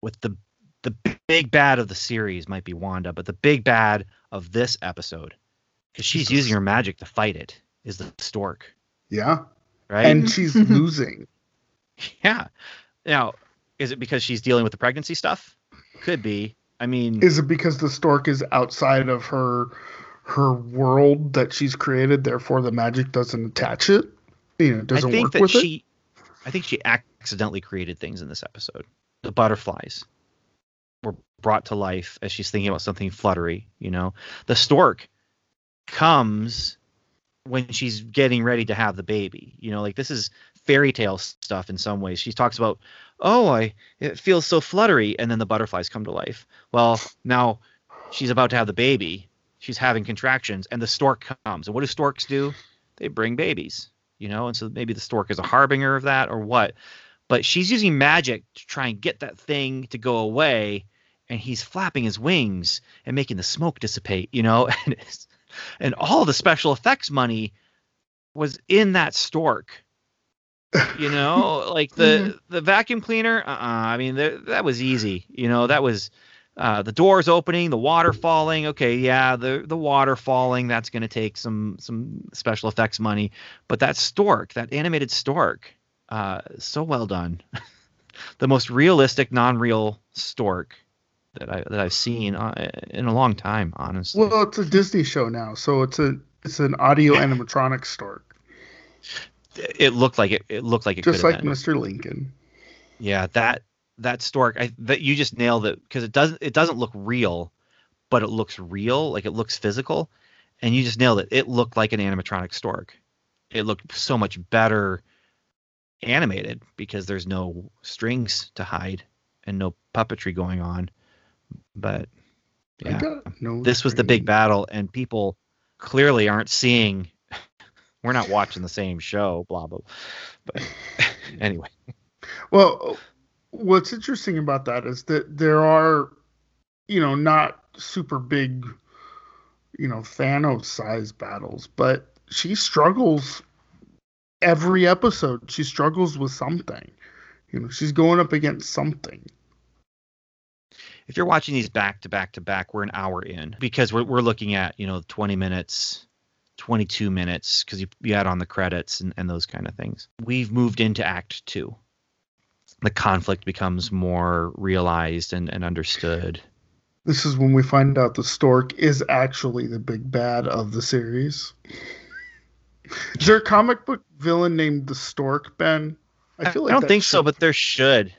With the the big bad of the series might be wanda but the big bad of this episode because she's Jesus. using her magic to fight it is the stork Yeah, right and she's losing. Yeah. Now, is it because she's dealing with the pregnancy stuff? Could be. I mean, Is it because the stork is outside of her her world that she's created, therefore the magic doesn't attach it? You know, I doesn't think work that with it. she, I think she accidentally created things in this episode. The butterflies were brought to life as she's thinking about something fluttery. You know, the stork comes when she's getting ready to have the baby. You know, like this is fairy tale stuff in some ways. She talks about, oh, I it feels so fluttery, and then the butterflies come to life. Well, now she's about to have the baby. She's having contractions, and the stork comes. And what do storks do? They bring babies. You know, and so maybe the stork is a harbinger of that, or what? But she's using magic to try and get that thing to go away, and he's flapping his wings and making the smoke dissipate. You know, and and all the special effects money was in that stork you know like the the vacuum cleaner uh-uh. i mean th- that was easy you know that was uh, the doors opening the water falling okay yeah the the water falling that's going to take some some special effects money but that stork that animated stork uh so well done the most realistic non-real stork that i that i've seen uh, in a long time honestly well, it's a Disney show now, so it's a it's an audio animatronic stork, it looked like it it looked like it just like been. Mr. Lincoln. Yeah, that that stork, I that you just nailed it because it doesn't it doesn't look real, but it looks real, like it looks physical, and you just nailed it. It looked like an animatronic stork. It looked so much better animated because there's no strings to hide and no puppetry going on. But yeah, no this was the big battle, and people clearly aren't seeing. We're not watching the same show, blah blah. But anyway. Well, what's interesting about that is that there are, you know, not super big you know, Thanos size battles, but she struggles every episode. She struggles with something. You know, she's going up against something. If you're watching these back to back to back, we're an hour in because we're we're looking at you know 20 minutes, 22 minutes because you, you add on the credits and, and those kind of things. We've moved into Act Two. The conflict becomes more realized and, and understood. This is when we find out the stork is actually the big bad of the series. Is there a comic book villain named the Stork, Ben? I feel like I don't think so, but there should.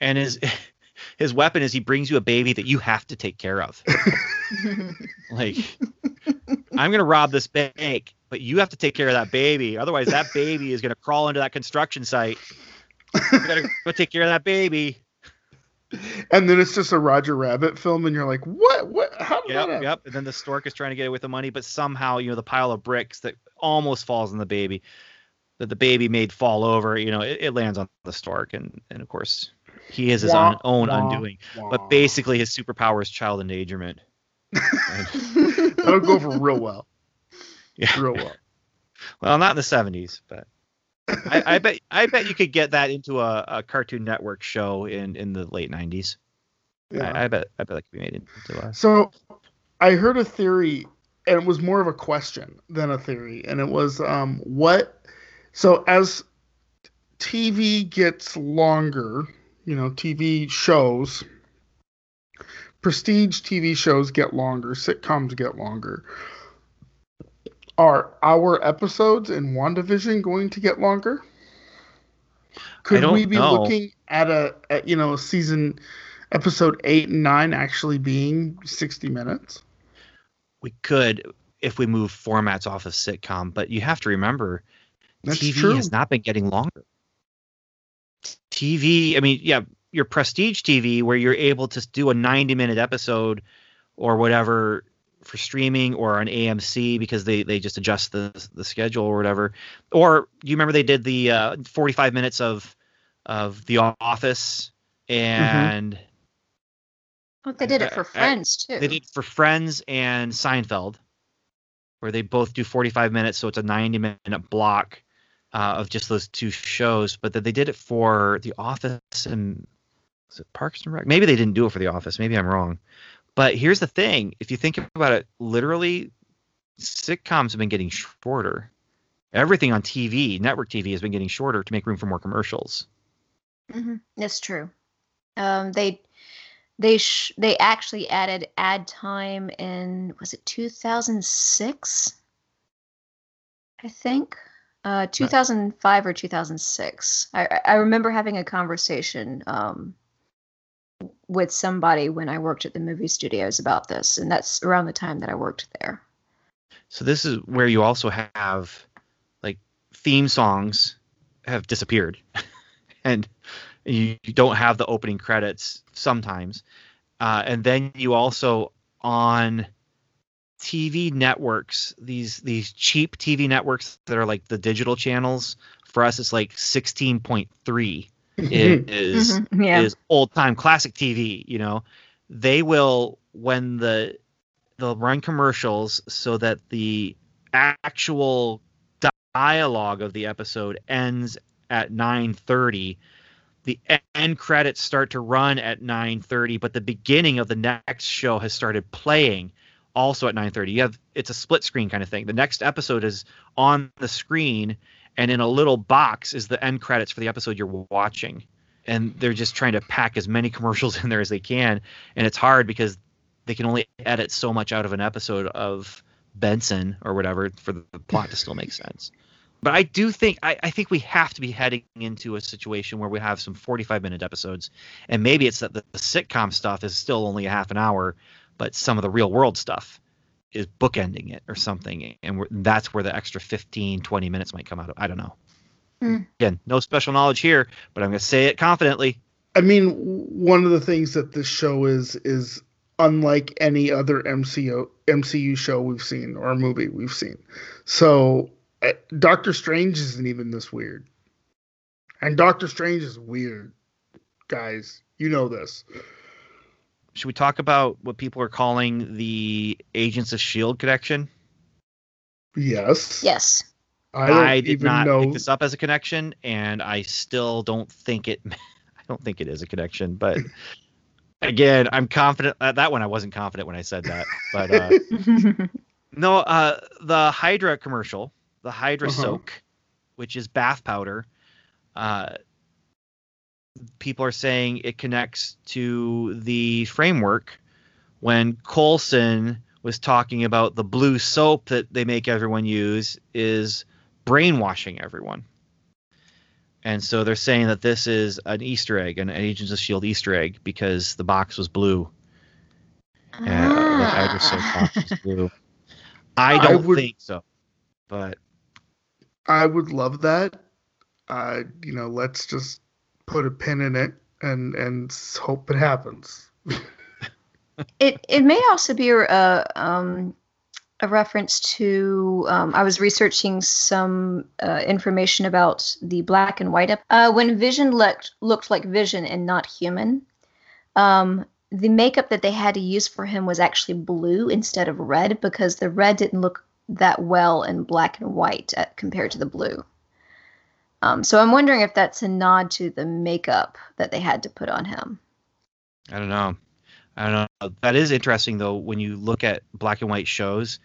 And his his weapon is he brings you a baby that you have to take care of. like I'm gonna rob this bank, but you have to take care of that baby. Otherwise, that baby is gonna crawl into that construction site. You gotta go take care of that baby and then it's just a Roger Rabbit film, and you're like, what? What? How did yep, that Yep. And then the stork is trying to get away with the money, but somehow, you know, the pile of bricks that almost falls on the baby, that the baby made fall over, you know, it, it lands on the stork, and and of course, he is his wah, own, own wah, undoing. Wah. But basically, his superpower is child endangerment. That'll go over real well. Yeah. Real well. Well, not in the '70s, but. I, I, bet I bet you could get that into a, a Cartoon Network show in, in the late '90s. Yeah. I, I bet I bet that could be made into a. So, I heard a theory, and it was more of a question than a theory, and it was um, what. So as TV gets longer, you know, TV shows, prestige TV shows get longer, sitcoms get longer are our episodes in WandaVision going to get longer? Could we be know. looking at a at, you know season episode eight and nine actually being sixty minutes? We could if we move formats off of sitcom, but you have to remember That's TV true. has not been getting longer. TV, I mean, yeah, your prestige TV where you're able to do a 90 minute episode or whatever for streaming or on AMC because they they just adjust the the schedule or whatever. Or you remember they did the uh, 45 minutes of of The Office and mm-hmm. oh, they did it for Friends too. They did for Friends and Seinfeld, where they both do 45 minutes, so it's a 90 minute block uh, of just those two shows. But that they did it for The Office and was it Parks and Rec? Maybe they didn't do it for The Office. Maybe I'm wrong. But here's the thing: if you think about it, literally, sitcoms have been getting shorter. Everything on TV, network TV, has been getting shorter to make room for more commercials. Mm-hmm. That's true. Um, they they sh- they actually added ad time in was it 2006? I think. Uh, 2005 or 2006. I, I remember having a conversation um, with somebody when I worked at the movie studios about this, and that's around the time that I worked there. So this is where you also have like theme songs have disappeared, and you, don't have the opening credits sometimes, uh, and then you also on TV networks these these cheap TV networks that are like the digital channels. For us, it's like sixteen point three is mm-hmm. yeah. is old time classic TV. You know, they will when the they'll run commercials so that the actual dialogue of the episode ends at 9:30 the end credits start to run at 9:30 but the beginning of the next show has started playing also at 9:30 you have it's a split screen kind of thing. The next episode is on the screen and in a little box is the end credits for the episode you're watching. And they're just trying to pack as many commercials in there as they can. And it's hard because they can only edit so much out of an episode of benson or whatever for the plot to still make sense. But i do think I, I think we have to be heading into a situation where we have some 45 minute episodes. And maybe it's that the, the sitcom stuff is still only a half an hour but some of the real world stuff is bookending it or something and that's where the extra 15 20 minutes might come out of i don't know. Mm. again no special knowledge here but i'm going to say it confidently. I mean one of the things that this show is is unlike any other mcu mcu show we've seen or movie we've seen. So uh, doctor strange isn't even this weird. And doctor strange is weird guys. You know this should we talk about what people are calling the Agents of Shield connection? Yes. Yes. I, don't I did even not know. pick this up as a connection, and I still don't think it. I don't think it is a connection, but again, I'm confident. Uh, that one I wasn't confident when I said that, but uh, no. Uh, the Hydra commercial, the Hydra Uh-huh. soak, which is bath powder. Uh, people are saying it connects to the framework when Coulson was talking about the blue soap that they make everyone use is brainwashing everyone. And so they're saying that this is an Easter egg, an Agents of Shield Easter egg, because the box was blue. And uh, the Hydra soap box was blue. I I don't would- think so, but I would love that. Uh, you know, let's just put a pin in it and and hope it happens. It it may also be a um, a reference to um, I was researching some uh, information about the black and white. Uh, when Vision looked looked like Vision and not human, um, the makeup that they had to use for him was actually blue instead of red because the red didn't look that well in black and white uh compared to the blue. Um, so I'm wondering if that's a nod to the makeup that they had to put on him. I don't know. I don't know. That is interesting though when you look at black and white shows,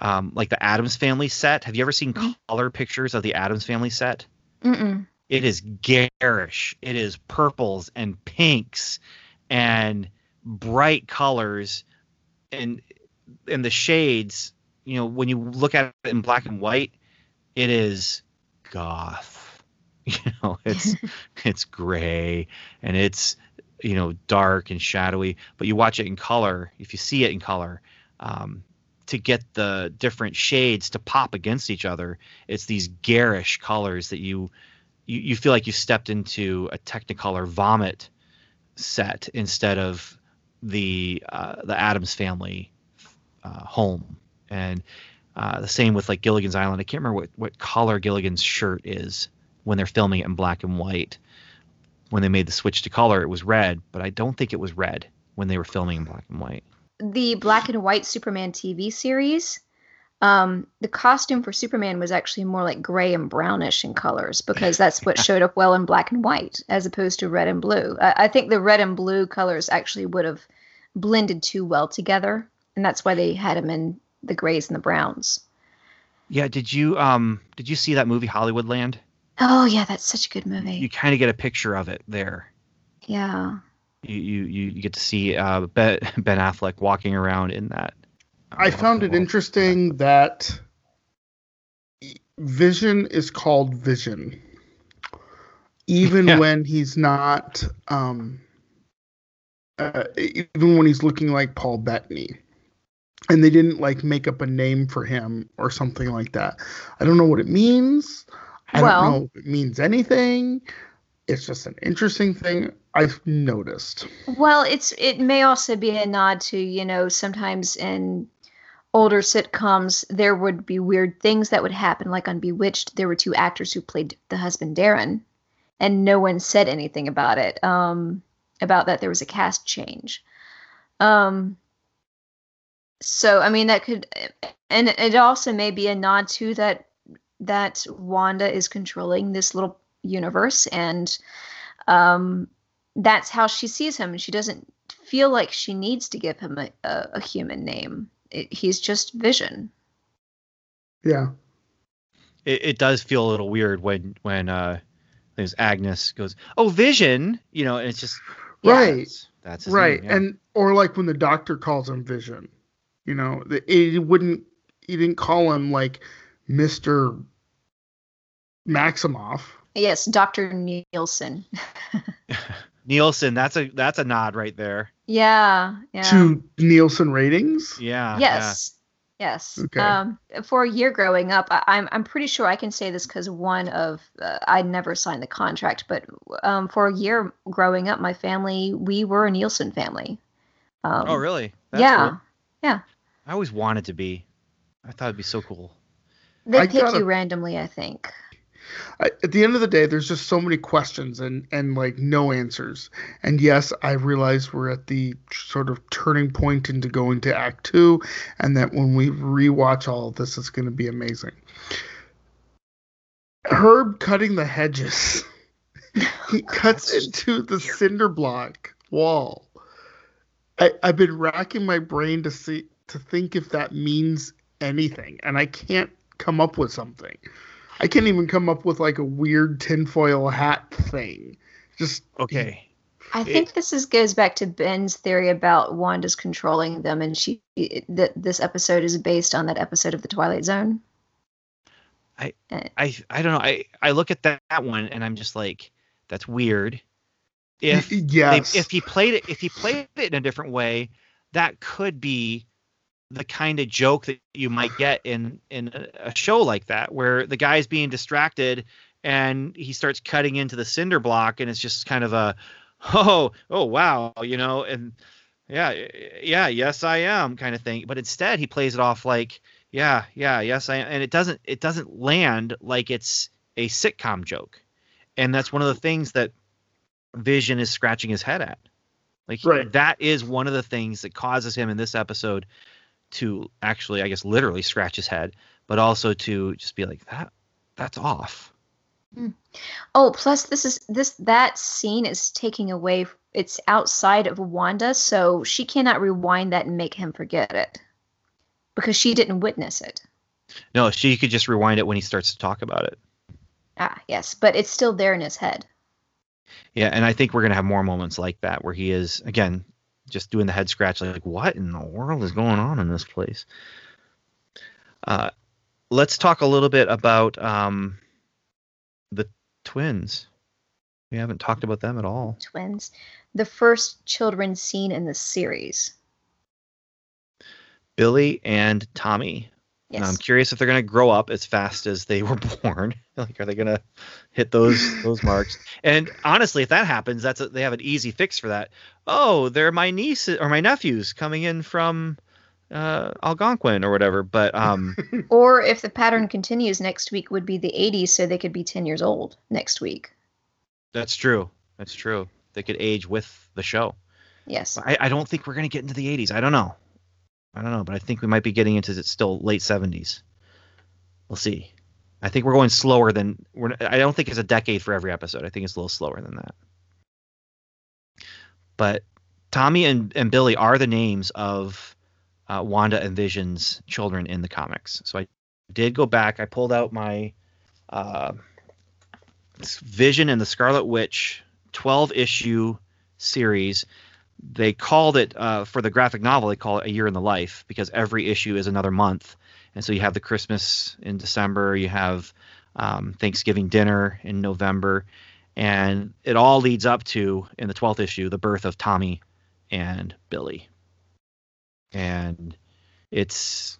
um, like the Addams Family set. Have you ever seen Mhm. color pictures of the Addams Family set? Mm-mm. It is garish. It is purples and pinks and bright colors and and the shades. You know, when you look at it in black and white, it is goth. You know, it's it's gray and it's you know dark and shadowy but you watch it in color if you see it in color um, to get the different shades to pop against each other it's these garish colors that you you, you feel like you stepped into a technicolor vomit set instead of the uh, the addams family uh, home and uh, the same with like gilligan's island i can't remember what, what color gilligan's shirt is when they're filming it in black and white when they made the switch to color, it was red, but I don't think it was red when they were filming in black and white. the black and white Superman TV series, um, the costume for Superman was actually more like gray and brownish in colors because that's what showed up well in black and white as opposed to red and blue. I, I think the red and blue colors actually would have blended too well together, and that's why they had him in the grays and the browns. Yeah, did you um did you see that movie Hollywoodland? Oh yeah, that's such a good movie. You kind of get a picture of it there. yeah. You you you you get to see uh Ben, ben Affleck walking around in that. uh, I found it world. interesting that Vision is called Vision, even Yeah. when he's not. Um, uh, even when he's looking like Paul Bettany, and they didn't like make up a name for him or something like that. I don't know what it means. I Well- don't know if it means anything. It's just an interesting thing I've noticed. Well, it's it may also be a nod to you know sometimes in older sitcoms there would be weird things that would happen. Like on Bewitched, there were two actors who played the husband Darrin, and no one said anything about it. Um, about that there was a cast change. Um, so I mean that could, and it also may be a nod to that that Wanda is controlling this little universe and um that's how she sees him and she doesn't feel like she needs to give him a, a, a human name it, he's just vision Yeah. It, it does feel a little weird when when uh there's Agnes goes, "Oh, Vision," you know, and it's just Yeah. Right. that's, that's his right name, yeah. and or like when the doctor calls him vision you know the- it wouldn't he didn't call him like mr maximoff yes dr nielsen Nielsen, that's a that's a nod right there. yeah yeah to nielsen ratings Yeah. yes yes Okay. um for a year growing up I, i'm i'm pretty sure i can say this because one of uh, i never signed the contract but um for a year growing up my family we were a nielsen family um, Oh, really? yeah cool. I always wanted to be. I thought it'd be so cool. they I pick gotta- you randomly i think I, at the end of the day, there's just so many questions and and like no answers. And yes, I realize we're at the sort of turning point into going to Act Two, and that when we rewatch all of this, it's going to be amazing. Herb cutting the hedges. he cuts into the cinder block wall. I, I've been racking my brain to see to think if that means anything, and I can't come up with something. I can't even come up with like a weird tinfoil hat thing. Just Okay. I think this is goes back to Ben's theory about Wanda's controlling them, and she that this episode is based on that episode of the Twilight Zone. I Uh, I I don't know. I I look at that, that one and I'm just like, that's weird. If Y- they, if he played it if he played it in a different way, that could be the kind of joke that you might get in in a, show like that where the guy's being distracted and he starts cutting into the cinder block and it's just kind of a oh oh wow you know and yeah yeah yes I am kind of thing but instead he plays it off like yeah yeah yes I am and it doesn't it doesn't land like it's a sitcom joke and that's one of the things that Vision is scratching his head at. Like Right. that is one of the things that causes him in this episode to actually, I guess, literally scratch his head, but also to just be like that. That's off. Oh, plus this is this that scene is taking away. It's outside of Wanda, so she cannot rewind that and make him forget it because she didn't witness it. No, she could just rewind it when he starts to talk about it. Ah, yes, but it's still there in his head. Yeah, and I think we're gonna have more moments like that where he is again just doing the head scratch, like what in the world is going on in this place? Uh, let's talk a little bit about um, the twins. We haven't talked about them at all. Twins, the first children seen in the series. Billy and Tommy. And I'm curious if they're going to grow up as fast as they were born. like, are they going to hit those those marks? And honestly, if that happens, that's a, they have an easy fix for that. Oh, they're my niece or my nephews coming in from uh, Algonquin or whatever. But um, Or if the pattern continues, next week would be the 80s, so they could be 10 years old next week. that's true. That's true. They could age with the show. Yes. I, I don't think we're going to get into the 80s. I don't know. I don't know, but I think we might be getting into it still late 70s. We'll see. I think we're going slower than we're. I don't think it's a decade for every episode. I think it's a little slower than that. But Tommy and, and Billy are the names of uh, Wanda and Vision's children in the comics. So I did go back. I pulled out my uh, Vision and the Scarlet Witch 12 issue series they called it uh, for the graphic novel they call it a year in the life because every issue is another month and so you have the christmas in december you have um, thanksgiving dinner in november and it all leads up to in the 12th issue the birth of tommy and billy and it's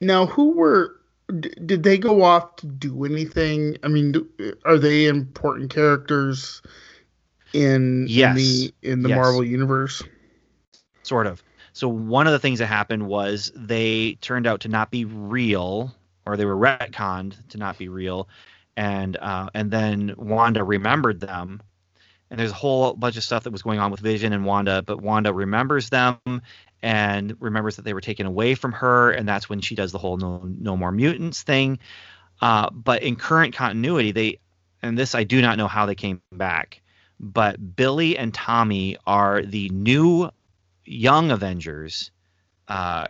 Now, who were? Did they go off to do anything? I mean, are they important characters in, Yes. in the in the Yes. Marvel universe? sort of so one of the things that happened was they turned out to not be real or they were retconned to not be real and uh, and then wanda remembered them and there's a whole bunch of stuff that was going on with vision and wanda but wanda remembers them and remembers that they were taken away from her and that's when she does the whole no no more mutants thing uh, but in current continuity they and this i do not know how they came back but billy and tommy are the new young Avengers, uh,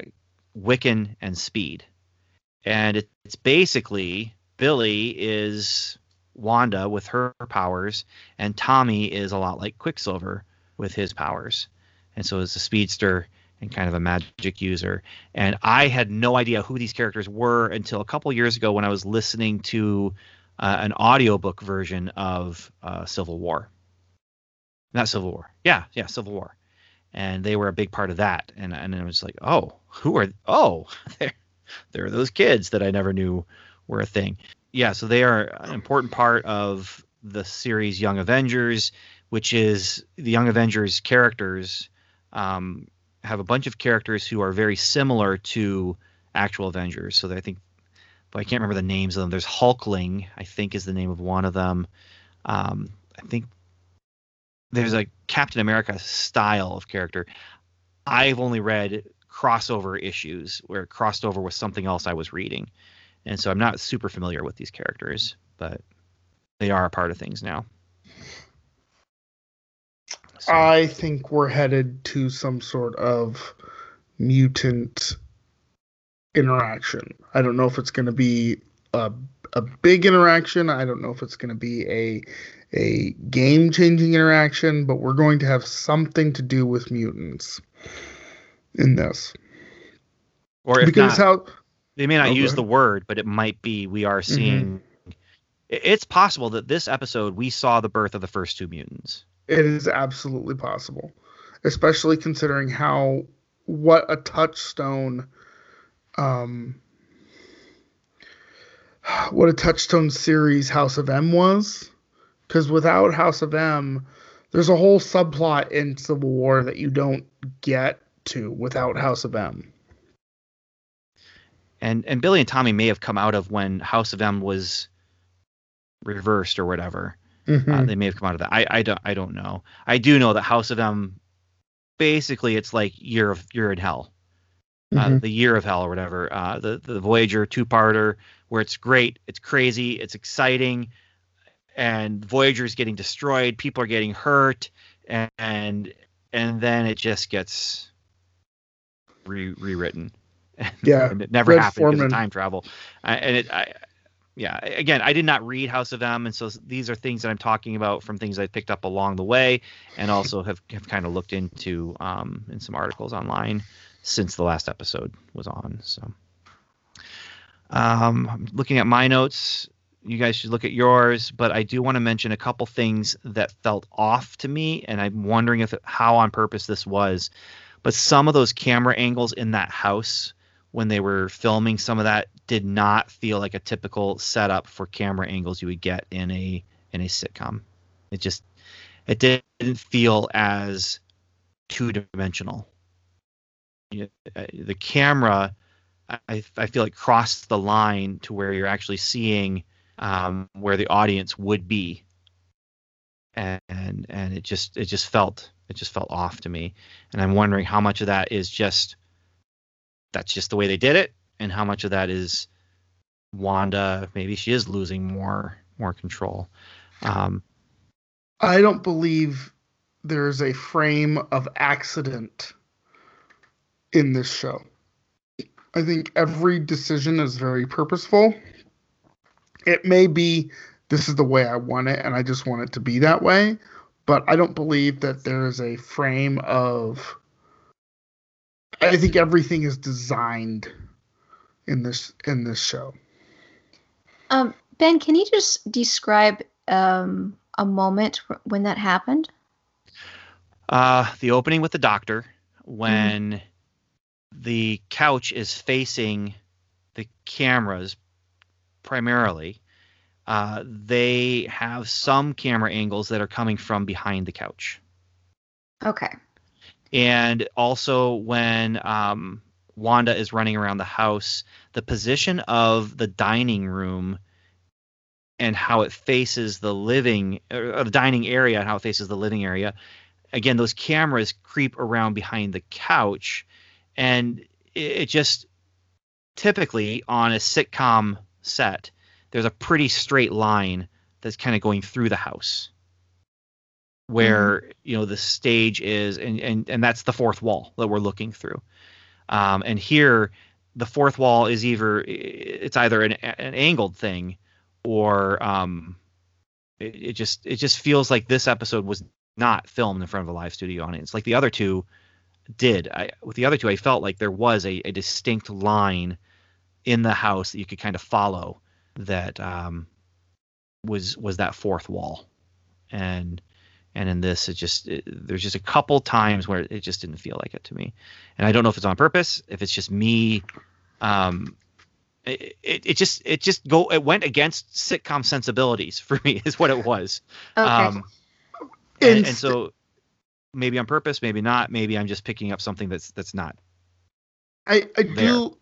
Wiccan and Speed, and it, it's basically Billy is Wanda with her powers, and Tommy is a lot like Quicksilver with his powers, and so is a speedster and kind of a magic user. And I had no idea who these characters were until a couple years ago when I was listening to uh, an audiobook version of uh, Civil War. Not Civil War. Yeah, yeah, Civil War and they were a big part of that. And and I was like, oh, who are? Oh, they're they're those kids that I never knew were a thing. Yeah, so they are an important part of the series Young Avengers, which is the Young Avengers characters um, have a bunch of characters who are very similar to actual Avengers. So I think but I can't remember the names of them. There's Hulkling, I think, is the name of one of them. Um, I think there's a Captain America style of character. I've only read crossover issues where it crossed over with something else I was reading, and so I'm not super familiar with these characters, but they are a part of things now. So. I think we're headed to some sort of mutant interaction. I don't know if it's going to be a a big interaction. I don't know if it's going to be a a game changing interaction, but we're going to have something to do with mutants in this. Or because not, how they may not oh, use the word, but it might be we are mm-hmm. seeing. Mm-hmm. It's possible that this episode we saw the birth of the first two mutants. It is absolutely possible, especially considering how what a touchstone um what a touchstone series House of M was. Because without House of M, there's a whole subplot in Civil War that you don't get to without House of M. And and Billy and Tommy may have come out of when House of M was reversed or whatever. Mm-hmm. Uh, they may have come out of that. I, I don't I don't know. I do know that House of M basically it's like year of year in hell. Uh, mm-hmm. the year of hell or whatever. Uh, the the Voyager two parter where it's great, it's crazy, it's exciting, and Voyager is getting destroyed, people are getting hurt, and and, and then it just gets re- rewritten. Yeah, and it never Red happened Foreman. because of time travel. And it, I, yeah, again, I did not read House of M, and so these are things that I'm talking about from things I picked up along the way, and also have, have kind of looked into um, in some articles online since the last episode was on. So, um, looking at my notes, you guys should look at yours, but I do want to mention a couple things that felt off to me, and I'm wondering if how on purpose this was. But some of those camera angles in that house when they were filming some of that did not feel like a typical setup for camera angles you would get in a in a sitcom. It just it didn't feel as two dimensional. Uh, the camera, I, I feel like crossed the line to where you're actually seeing um, where the audience would be, and, and it just it just felt it just felt off to me, and I'm wondering how much of that is just that's just the way they did it, and how much of that is Wanda maybe she is losing more more control. Um, I don't believe there's a frame of accident in this show. I think every decision is very purposeful. It may be this is the way I want it and I just want it to be that way, but I don't believe that there is a frame of I think everything is designed in this in this show. Um, ben, can you just describe um, a moment when that happened? Uh, the opening with the doctor when mm the couch is facing the cameras primarily. Uh, they have some camera angles that are coming from behind the couch. Okay. And also when um, Wanda is running around the house, the position of the dining room and how it faces the living or the dining area and how it faces the living area. Again, those cameras creep around behind the couch and it, just typically on a sitcom set, there's a pretty straight line that's kind of going through the house where mm-hmm. you know the stage is and, and and that's the fourth wall that we're looking through um, and here the fourth wall is either it's either an, an angled thing or um, it, it, just it just feels like this episode was not filmed in front of a live studio audience like the other two did. I, with the other two, I felt like there was a, a distinct line in the house that you could kind of follow that um, was was that fourth wall, and and in this it just it, there's just a couple times where it just didn't feel like it to me, and I don't know if it's on purpose, if it's just me. Um, it, it, it just it just go it went against sitcom sensibilities for me is what it was. Okay. Um, and, and so maybe on purpose, maybe not. Maybe I'm just picking up something that's that's not. I I there. do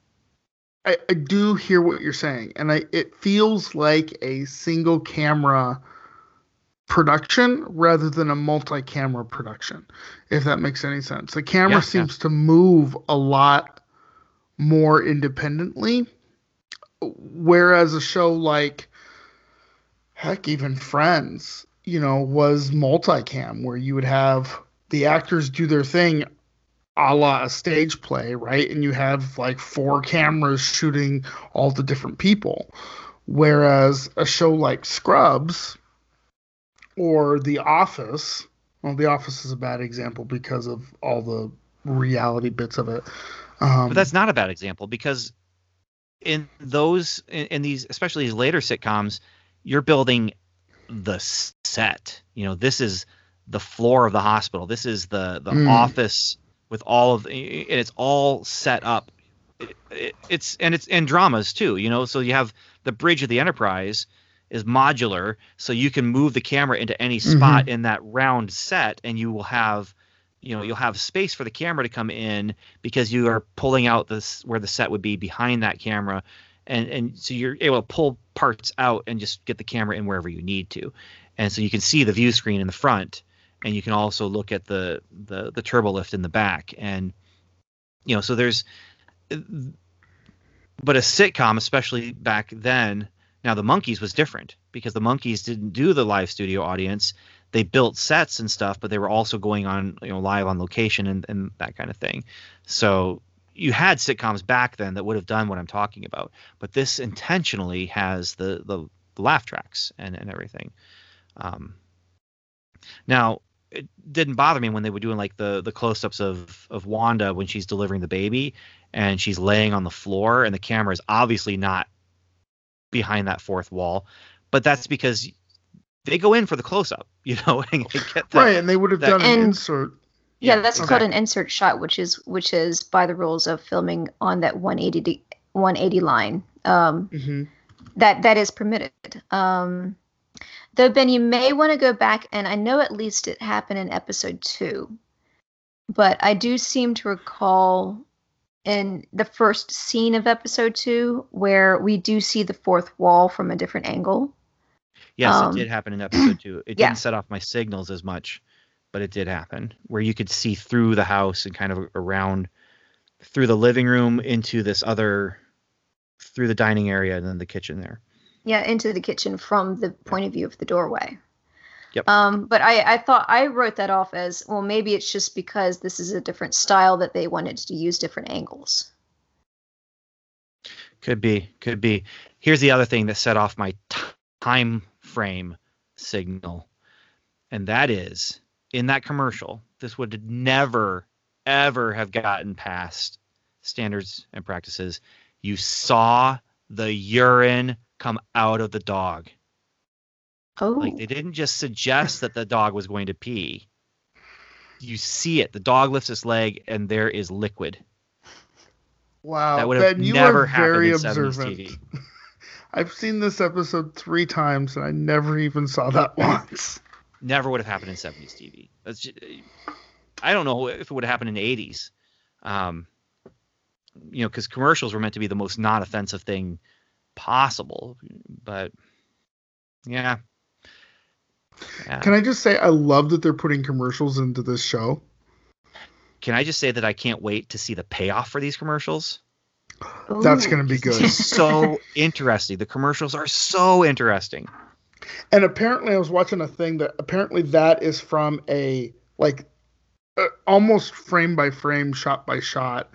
I, I do hear what you're saying, and I it feels like a single camera production rather than a multi-camera production, if that makes any sense. The camera Yeah, seems to move a lot more independently, whereas a show like heck, even Friends, you know, was multicam where you would have the actors do their thing a la a stage play, right? And you have like four cameras shooting all the different people. Whereas a show like Scrubs or The Office, well, The Office is a bad example because of all the reality bits of it. Um, But that's not a bad example because in those in, in these especially these later sitcoms, you're building the set. You know, this is the floor of the hospital. This is the the Mm. office with all of the, and it's all set up. It, it, it's and it's and dramas too. You know, so you have the bridge of the Enterprise is modular, so you can move the camera into any mm-hmm. spot in that round set, and you will have you know you'll have space for the camera to come in because you are pulling out this where the set would be behind that camera and and so you're able to pull parts out and just get the camera in wherever you need to and so you can see the view screen in the front and you can also look at the the the turbo lift in the back and you know so there's but a sitcom especially back then now the Monkees was different because the Monkees didn't do the live studio audience they built sets and stuff, but they were also going on, you know, live on location and, and that kind of thing. So you had sitcoms back then that would have done what I'm talking about, but this intentionally has the the, the laugh tracks and, and everything. Um, now it didn't bother me when they were doing like the the close-ups of of Wanda when she's delivering the baby and she's laying on the floor and the camera is obviously not behind that fourth wall, but that's because they go in for the close up, you know, and get that. right, and they would have that- done an And- insert. Yeah, Yeah, that's exactly. called an insert shot, which is which is by the rules of filming on that 180 180 line. Um, hmm that that is permitted. Um, though Ben, you may want to go back, and I know at least it happened in episode two, but I do seem to recall in the first scene of episode two where we do see the fourth wall from a different angle. Yes, um, it did happen in episode two. It yeah. didn't set off my signals as much, but it did happen where you could see through the house and kind of around through the living room into this other through the dining area and then the kitchen there. Yeah, into the kitchen from the point of view of the doorway. Yep. Um, but I, I thought I wrote that off as well. Maybe it's just because this is a different style that they wanted to use different angles. Could be, could be. Here's the other thing that set off my t- time frame signal, and that is in that commercial. This would never, ever have gotten past standards and practices. You saw the urine come out of the dog. Oh, Like they didn't just suggest that the dog was going to pee. You see it. The dog lifts its leg, and there is liquid. Wow, that would have Ben, you never are happened very in 70s observant. TV. I've seen this episode three times, and I never even saw that once. never would have happened in 70s TV. That's just, I don't know if it would have happened in the 80s. Um, you know, because commercials were meant to be the most non-offensive thing possible, but yeah. Yeah. Can I just say I love that they're putting commercials into this show? Can I just say that I can't wait to see the payoff for these commercials? That's going to be good. so interesting. The commercials are so interesting. And apparently, I was watching a thing that apparently that is from a like uh, almost frame by frame, shot by shot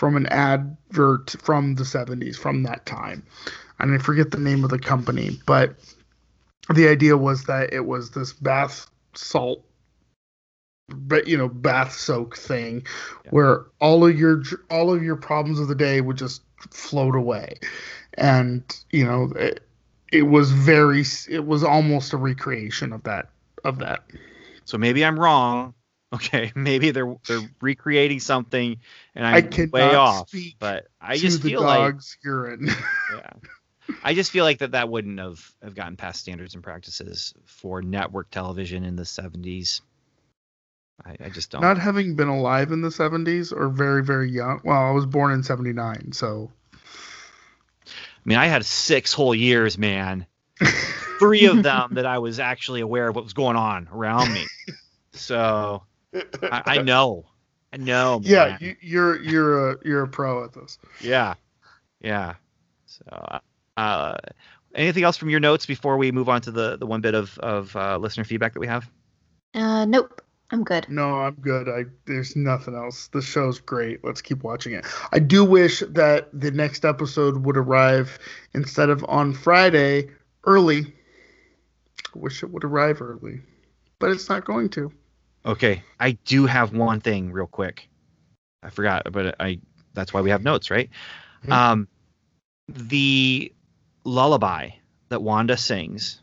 from an advert from the 70s, from that time. And I forget the name of the company, but the idea was that it was this bath salt, but you know, bath soak thing, Yeah. where all of your all of your problems of the day would just float away, and you know. It, it was very it was almost a recreation of that of that So maybe I'm wrong. Okay, maybe they're they're recreating something, and I I'm cannot way off. speak But I just the feel like urine yeah. I just feel like that that wouldn't have, have gotten past standards and practices for network television in the 70s. I, I just don't. not having been alive in the 70s or very very young well i was born in 79 so I mean, I had six whole years, man. Three of them that I was actually aware of what was going on around me. So I, I know, I know. Yeah, man. you, you're you're a you're a pro at this. yeah, yeah. So, uh, anything else from your notes before we move on to the the one bit of of uh, listener feedback that we have? Uh, nope. I'm good. No, I'm good. I there's nothing else. The show's great. Let's keep watching it. I do wish that the next episode would arrive instead of on Friday early. I wish it would arrive early, but it's not going to. Okay, I do have one thing real quick. I forgot, but I that's why we have notes, right? Mhm. Um, the lullaby that Wanda sings.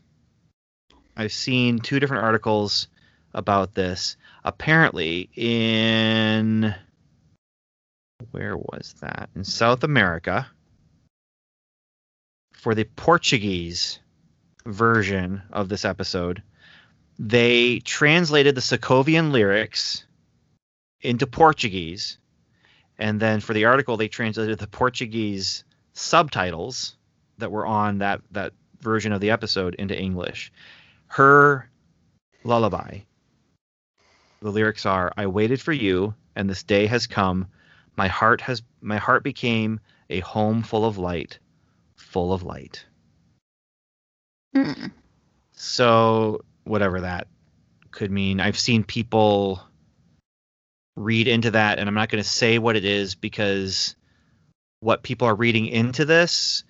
I've seen two different articles about this. Apparently, in where was that? In South America, for the Portuguese version of this episode, they translated the Sokovian lyrics into Portuguese, and then for the article they translated the Portuguese subtitles that were on that that version of the episode into English. Her lullaby. The lyrics are I waited for you and this day has come. My heart has my heart became a home full of light, full of light. Mm. So whatever that could mean. I've seen people read into that, and I'm not going to say what it is because what people are reading into this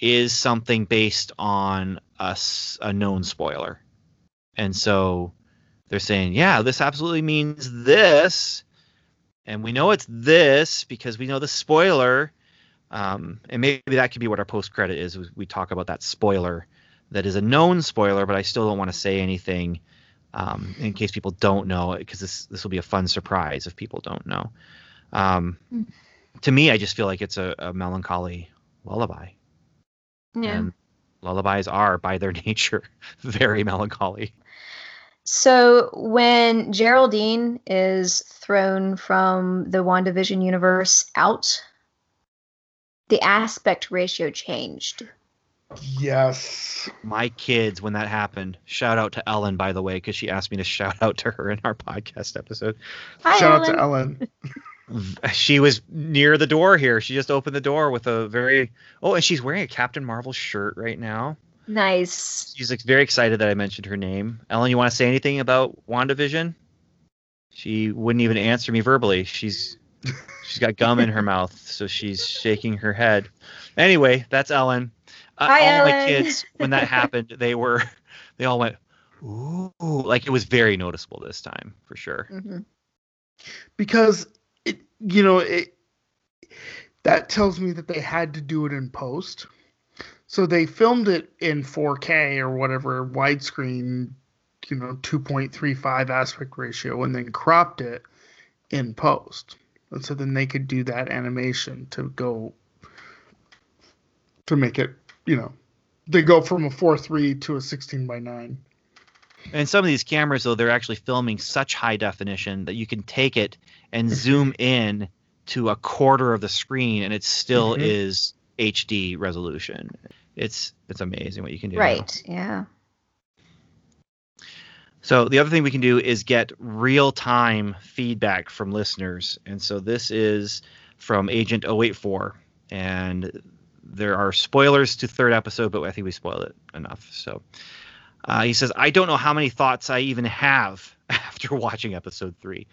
is something based on a known spoiler. And so they're saying, yeah, this absolutely means this. And we know it's this because we know the spoiler. Um, and maybe that could be what our post credit is. We talk about that spoiler that is a known spoiler, but I still don't want to say anything um, in case people don't know it because this this will be a fun surprise if people don't know. Um, to me, I just feel like it's a, a melancholy lullaby, Yeah. and lullabies are by their nature very melancholy. So when Geraldine is thrown from the WandaVision universe out, the aspect ratio changed. Yes. My kids, when that happened, shout out to Ellen, by the way, because she asked me to shout out to her in our podcast episode. Hi, Shout Ellen. out to Ellen. She was near the door here. She just opened the door with a very oh, and she's wearing a Captain Marvel shirt right now. Nice. She's like, very excited that I mentioned her name. Ellen, you want to say anything about WandaVision? She wouldn't even answer me verbally. She's she's got gum in her mouth, so she's shaking her head. Anyway, that's Ellen. Uh, Hi, all my kids, when that happened, they were they all went ooh, like it was very noticeable this time for sure. hmm because it you know it that tells me that they had to do it in post. So they filmed it in 4k or whatever widescreen you know 2.35 aspect ratio and then cropped it in post. And so then they could do that animation to go to make it you know they go from a four three to a 16 by 9 And some of these cameras, though, they're actually filming such high definition that you can take it and zoom in to a quarter of the screen, and it still Mhm. is HD resolution. It's it's amazing what you can do. now. Right. Yeah. So the other thing we can do is get real time feedback from listeners, and so this is from Agent 084, and there are spoilers to third episode, but I think we spoiled it enough. So uh, he says, I don't know how many thoughts I even have after watching episode three.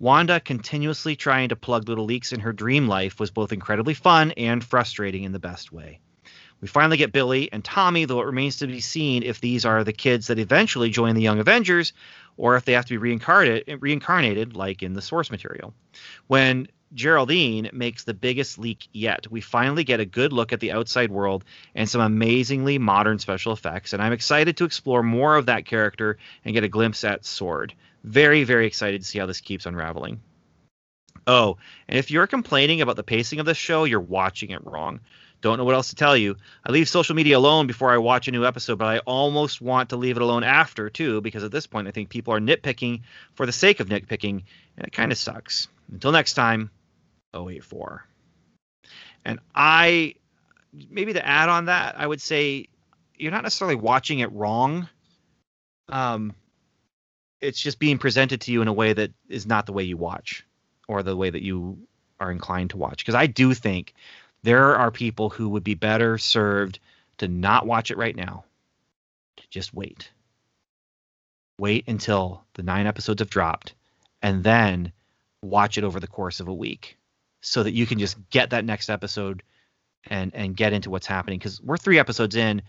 Wanda continuously trying to plug little leaks in her dream life was both incredibly fun and frustrating in the best way. We finally get Billy and Tommy, though it remains to be seen if these are the kids that eventually join the Young Avengers or if they have to be reincarnated, reincarnated like in the source material. When Geraldine makes the biggest leak yet, we finally get a good look at the outside world and some amazingly modern special effects, and I'm excited to explore more of that character and get a glimpse at Sword. Very, very excited to see how this keeps unraveling. Oh, and if you're complaining about the pacing of this show, you're watching it wrong. Don't know what else to tell you. I leave social media alone before I watch a new episode, but I almost want to leave it alone after too, because at this point I think people are nitpicking for the sake of nitpicking, and it kind of sucks. Until next time, 084. And I maybe to add on that, I would say you're not necessarily watching it wrong. Um, it's just being presented to you in a way that is not the way you watch or the way that you are inclined to watch. Because I do think there are people who would be better served to not watch it right now, to just wait. Wait until the nine episodes have dropped and then watch it over the course of a week so that you can just get that next episode and and get into what's happening. Because we're three episodes in.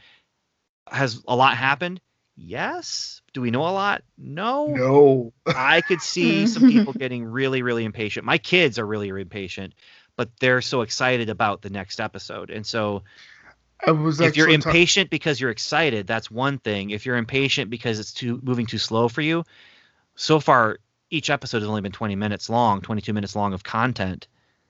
Has a lot happened? Yes. Do we know a lot? No. No. i could see some people getting really really impatient. My kids are really impatient but they're so excited about the next episode. And so I was if you're actually ta- impatient because you're excited that's one thing. If you're impatient because it's too moving too slow for you so far each episode has only been 20 minutes long 22 minutes long of content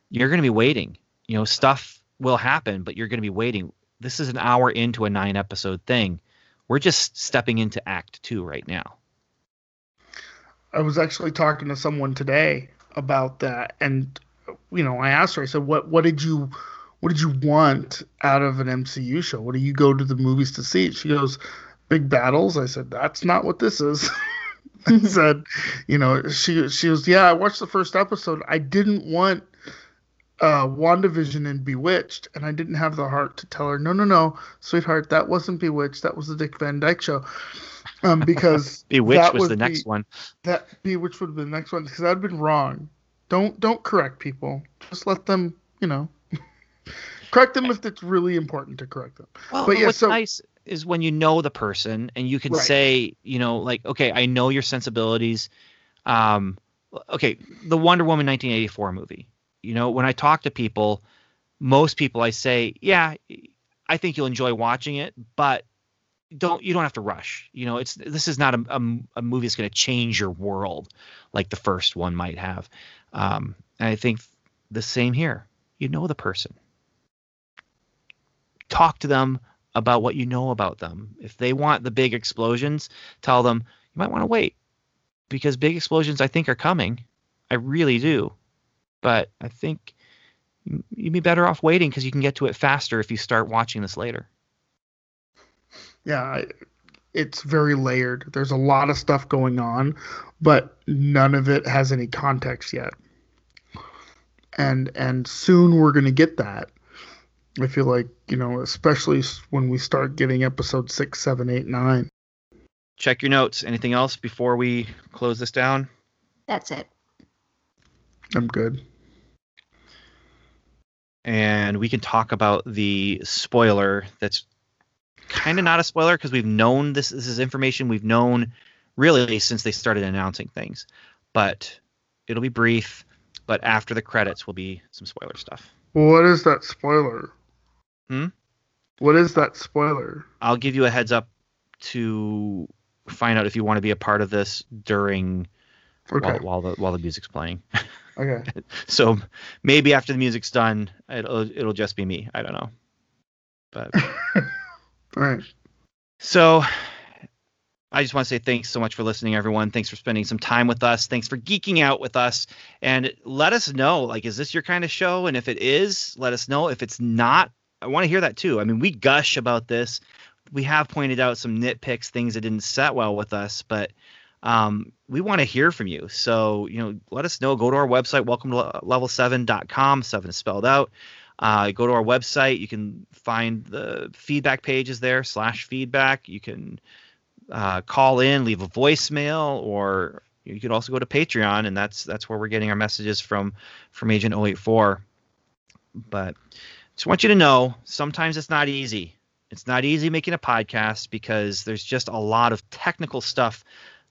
you're going to be waiting you know stuff will happen but you're going to be waiting this is an hour into a nine episode thing we're just stepping into act two right now I was actually talking to someone today about that, and you know, I asked her. I said, "What what did you what did you want out of an MCU show? What do you go to the movies to see?" She goes, "Big battles." I said, "That's not what this is." I said, "You know," she she goes, "Yeah, I watched the first episode. I didn't want." Uh, WandaVision and Bewitched, and I didn't have the heart to tell her, no, no, no, sweetheart, that wasn't Bewitched, that was the Dick Van Dyke show, um, because bewitched that was the next be- one that be which would have been the next one because I'd been wrong. Don't don't correct people. Just let them, you know, correct them if it's really important to correct them. Well, But yeah, what's so- nice is when you know the person and you can Right. say, you know, like, okay, I know your sensibilities. Um, okay, the Wonder Woman 1984 movie. You know, when I talk to people, most people I say, yeah, I think you'll enjoy watching it, but don't you don't have to rush. You know, it's this is not a, a, a movie that's going to change your world like the first one might have. Um, and I think the same here. You know the person talk to them about what you know about them. If they want the big explosions, tell them you might want to wait because big explosions I think are coming. I really do. But I think you- you'd be better off waiting because you can get to it faster if you start watching this later. Yeah, I, it's very layered. There's a lot of stuff going on, but none of it has any context yet. And and soon we're gonna get that. I feel like you know, especially when we start getting episode six, seven, eight, nine. Check your notes. Anything else before we close this down? That's it. I'm good. and we can talk about the spoiler that's kind of not a spoiler because we've known this this is information we've known really since they started announcing things but it'll be brief but after the credits will be some spoiler stuff What is that spoiler? Hmm? What is that spoiler? i'll give you a heads up to find out if you want to be a part of this during Okay. while, while the while the music's playing Okay. so maybe after the music's done it'll it'll just be me i don't know but All right. So I just want to say thanks so much for listening, everyone. Thanks for spending some time with us. Thanks for geeking out with us. And let us know, like, is this your kind of show? And if it is, let us know. If it's not, I want to hear that too. I mean, we gush about this. We have pointed out some nitpicks, things that didn't set well with us, but um, we want to hear from you. So, you know, let us know. Go to our website, welcome to level7.com. Seven is spelled out. Uh, go to our website. You can find the feedback pages there, slash feedback. You can uh, call in, leave a voicemail, or you could also go to Patreon, and that's that's where we're getting our messages from from Agent 084. But just want you to know, sometimes it's not easy. It's not easy making a podcast because there's just a lot of technical stuff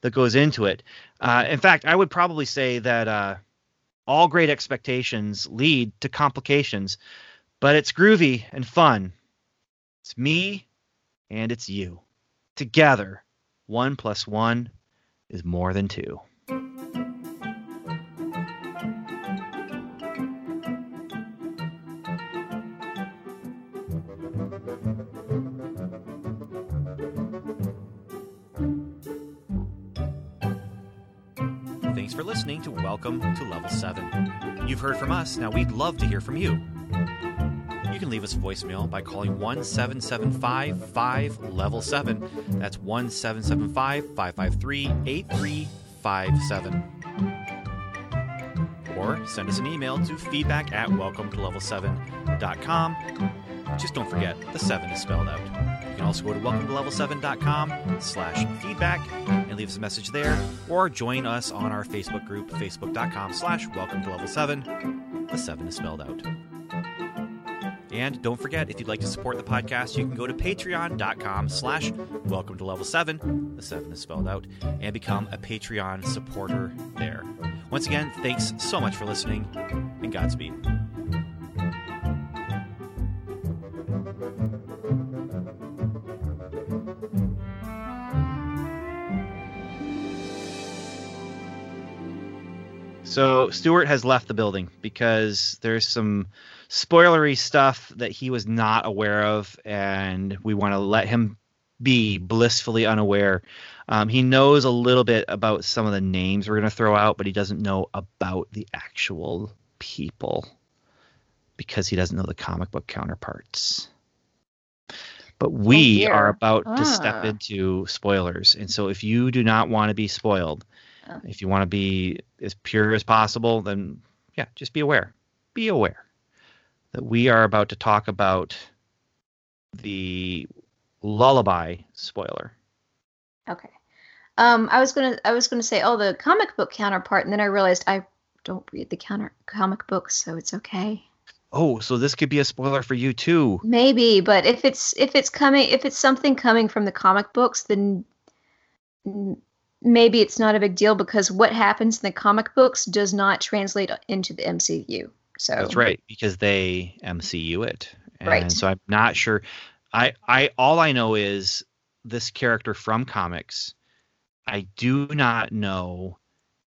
that goes into it. Uh, in fact, I would probably say that uh, all great expectations lead to complications, but it's groovy and fun. It's me and it's you. Together, one plus one is more than two. Welcome to Level 7. You've heard from us, now we'd love to hear from you. You can leave us a voicemail by calling 1 775 5 level 7. That's 1 775 553 8357. Or send us an email to feedback at welcome to level 7.com. Just don't forget, the 7 is spelled out. You can also go to welcome to level 7.com slash feedback and leave us a message there, or join us on our Facebook group, facebook.com slash welcome to level 7. The 7 is spelled out. And don't forget, if you'd like to support the podcast, you can go to patreon.com slash welcome to level 7, the 7 is spelled out, and become a Patreon supporter there. Once again, thanks so much for listening, and Godspeed. So Stewart has left the building because there's some spoilery stuff that he was not aware of, and we want to let him be blissfully unaware. Um, he knows a little bit about some of the names we're going to throw out, but he doesn't know about the actual people because he doesn't know the comic book counterparts. But we Oh, are about to step Ah. into spoilers. And so if you do not want to be spoiled, Oh. if you want to be as pure as possible, then yeah, just be aware. Be aware that we are about to talk about the lullaby spoiler. Okay. Um, I was gonna I was gonna say, oh, the comic book counterpart, and then I realized I don't read the counter comic books, so it's okay. Oh, so this could be a spoiler for you too. Maybe, but if it's if it's coming if it's something coming from the comic books, then maybe it's not a big deal because what happens in the comic books does not translate into the MCU. So That's right, because they MCU it. And Right. so I'm not sure. I I all I know is this character from comics. I do not know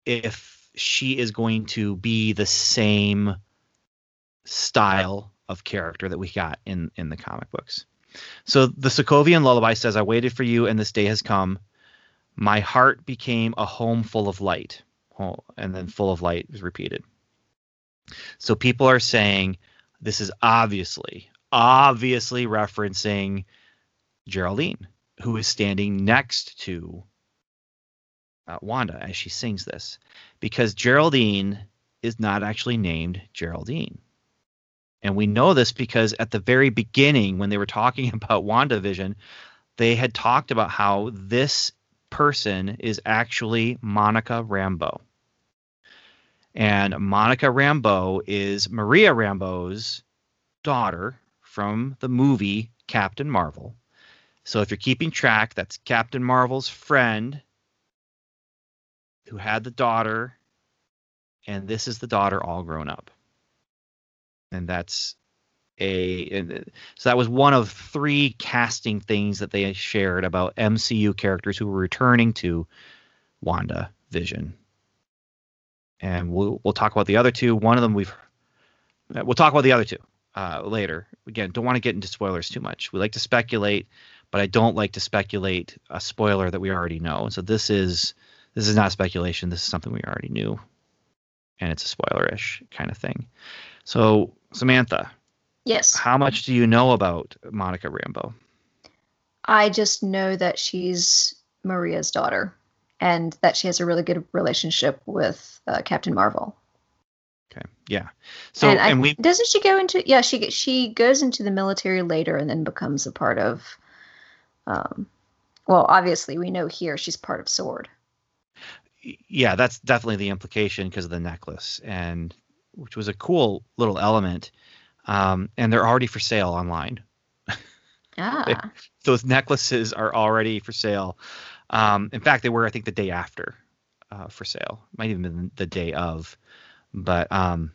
if she is going to be the same style of character that we got in in the comic books. So the Sokovian lullaby says, "I waited for you, and this day has come. My heart became a home full of light." Oh, and then "full of light" is repeated. So people are saying this is obviously, obviously referencing Geraldine, who is standing next to uh, Wanda as she sings this, because Geraldine is not actually named Geraldine. And we know this because at the very beginning, when they were talking about WandaVision, they had talked about how this person is actually Monica Rambeau. And Monica Rambeau is Maria Rambeau's daughter from the movie Captain Marvel. So if you're keeping track, that's Captain Marvel's friend who had the daughter, and this is the daughter all grown up. And that's a and so that was one of three casting things that they shared about MCU characters who were returning to Wanda Vision. And we'll we'll talk about the other two. One of them we've uh, we'll talk about the other two uh, later. Again, don't want to get into spoilers too much. We like to speculate, but I don't like to speculate a spoiler that we already know. So this is this is not speculation. This is something we already knew, and it's a spoilerish kind of thing. So Samantha, yes, how much do you know about Monica Rambeau? I just know that she's Maria's daughter, and that she has a really good relationship with uh, Captain Marvel. Okay, yeah. So and, I, and we doesn't she go into yeah she she goes into the military later and then becomes a part of um well obviously we know here she's part of sword yeah, that's definitely the implication because of the necklace, and which was a cool little element. Um, and they're already for sale online. ah Those necklaces are already for sale. Um, in fact, they were, I think, the day after uh, for sale. Might even been the day of. But um,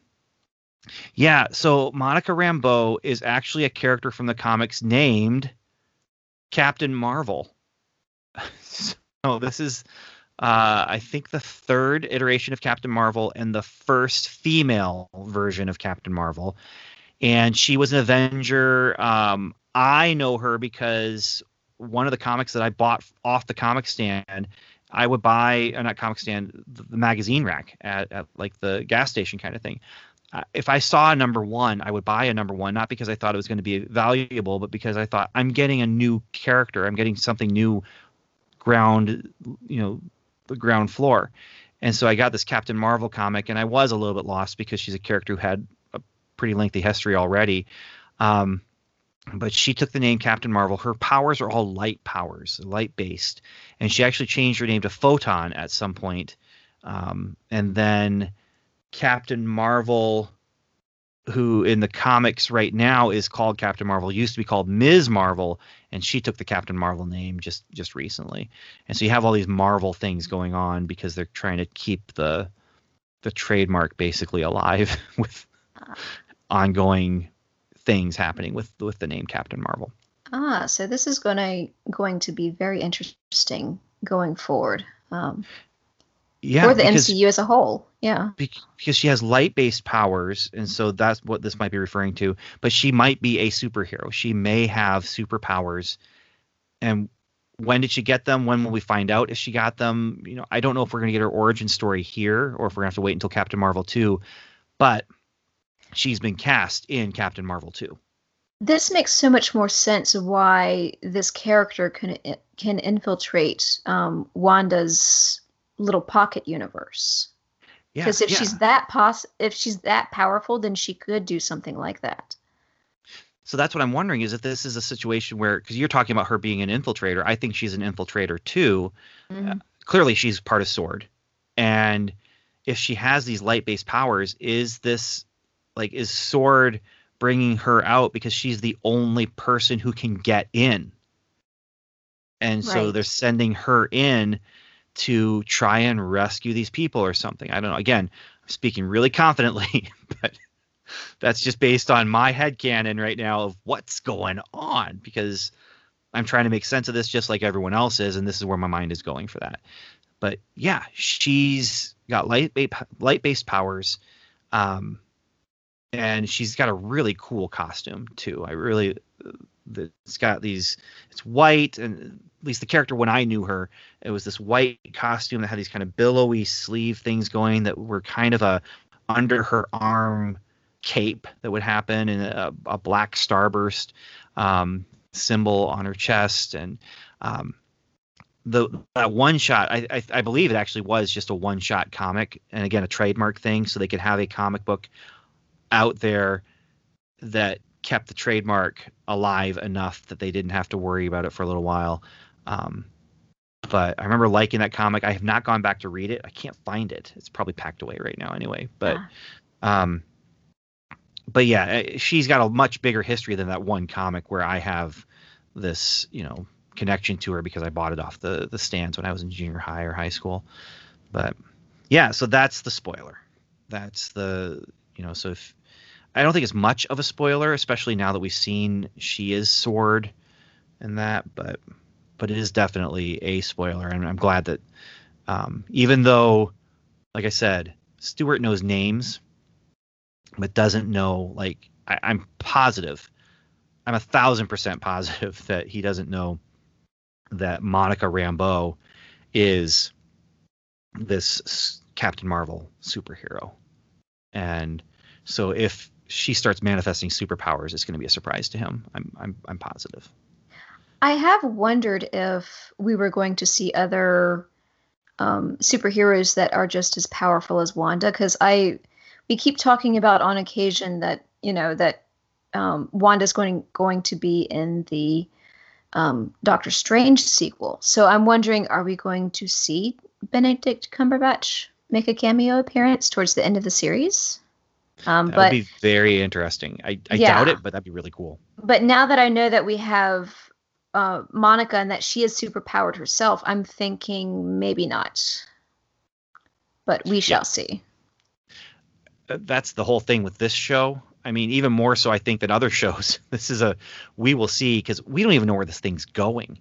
yeah, so Monica Rambeau is actually a character from the comics named Captain Marvel. so this is uh, I think the third iteration of Captain Marvel and the first female version of Captain Marvel. And she was an Avenger. Um, I know her because one of the comics that I bought off the comic stand, I would buy, uh, not comic stand, the, the magazine rack at, at like the gas station kind of thing. uh, if I saw a number one, I would buy a number one, not because I thought it was going to be valuable, but because I thought I'm getting a new character. I'm getting something new, ground, you know, the ground floor. And so I got this Captain Marvel comic, and I was a little bit lost because she's a character who had pretty lengthy history already. Um, but she took the name Captain Marvel. Her powers are all light powers, light based, and she actually changed her name to Photon at some point. Um, and then Captain Marvel, who in the comics right now is called Captain Marvel, used to be called Ms. Marvel, and she took the Captain Marvel name just just recently. And so you have all these Marvel things going on because they're trying to keep the the trademark basically alive with ongoing things happening with with the name Captain Marvel. Ah, so this is going to going to be very interesting going forward. Um, yeah, for the because, MCU as a whole. Yeah, because she has light-based powers, and so that's what this might be referring to. But she might be a superhero. She may have superpowers, and when did she get them? When will we find out if she got them? You know, I don't know if we're going to get her origin story here, or if we're going to have to wait until Captain Marvel two. But she's been cast in Captain Marvel two. This makes so much more sense of why this character can can infiltrate um, Wanda's little pocket universe. Because if yeah. she's that pos if she's that powerful, then she could do something like that. So that's what I'm wondering is if this is a situation where because you're talking about her being an infiltrator, I think she's an infiltrator too. Mm-hmm. Uh, clearly, she's part of Sword, and if she has these light-based powers, is this like is Sword bringing her out because she's the only person who can get in? And so right. they're sending her in to try and rescue these people or something. I don't know. Again, I'm speaking really confidently, but that's just based on my head canon right now of what's going on because I'm trying to make sense of this just like everyone else is, and this is where my mind is going for that. But yeah, she's got light light based powers, um, and she's got a really cool costume too. I really, it's got these. It's white and at least the character when I knew her, it was this white costume that had these kind of billowy sleeve things going that were kind of a under her arm cape that would happen and a, a black starburst um, symbol on her chest and um, the that one shot I, I, I believe it actually was just a one shot comic and again a trademark thing so they could have a comic book out there that kept the trademark alive enough that they didn't have to worry about it for a little while um, but I remember liking that comic. I have not gone back to read it. I can't find it. It's probably packed away right now anyway. But yeah. um but yeah, eh, she's got a much bigger history than that one comic where I have this, you know, connection to her because I bought it off the the stands when I was in junior high or high school. But yeah, so that's the spoiler. That's the you know, so if I don't think it's much of a spoiler, especially now that we've seen she is sword and that, but but it is definitely a spoiler, and I'm glad that um, even though, like I said, Stewart knows names, but doesn't know like I, I'm positive, I'm a thousand percent positive that he doesn't know that Monica Rambeau is this Captain Marvel superhero, and so if she starts manifesting superpowers, it's going to be a surprise to him. I'm I'm I'm positive. I have wondered if we were going to see other um, superheroes that are just as powerful as Wanda, because I we keep talking about on occasion that you know that um, Wanda's going going to be in the um, Doctor Strange sequel. So I'm wondering, are we going to see Benedict Cumberbatch make a cameo appearance towards the end of the series? Um, that but, would be very interesting. I, I yeah. doubt it, but that'd be really cool. But now that I know that we have uh, Monica and that she is superpowered herself, I'm thinking maybe not. But we shall yeah. see. Uh, that's the whole thing with this show. I mean, even more so, I think, than other shows. This is a we will see because we don't even know where this thing's going.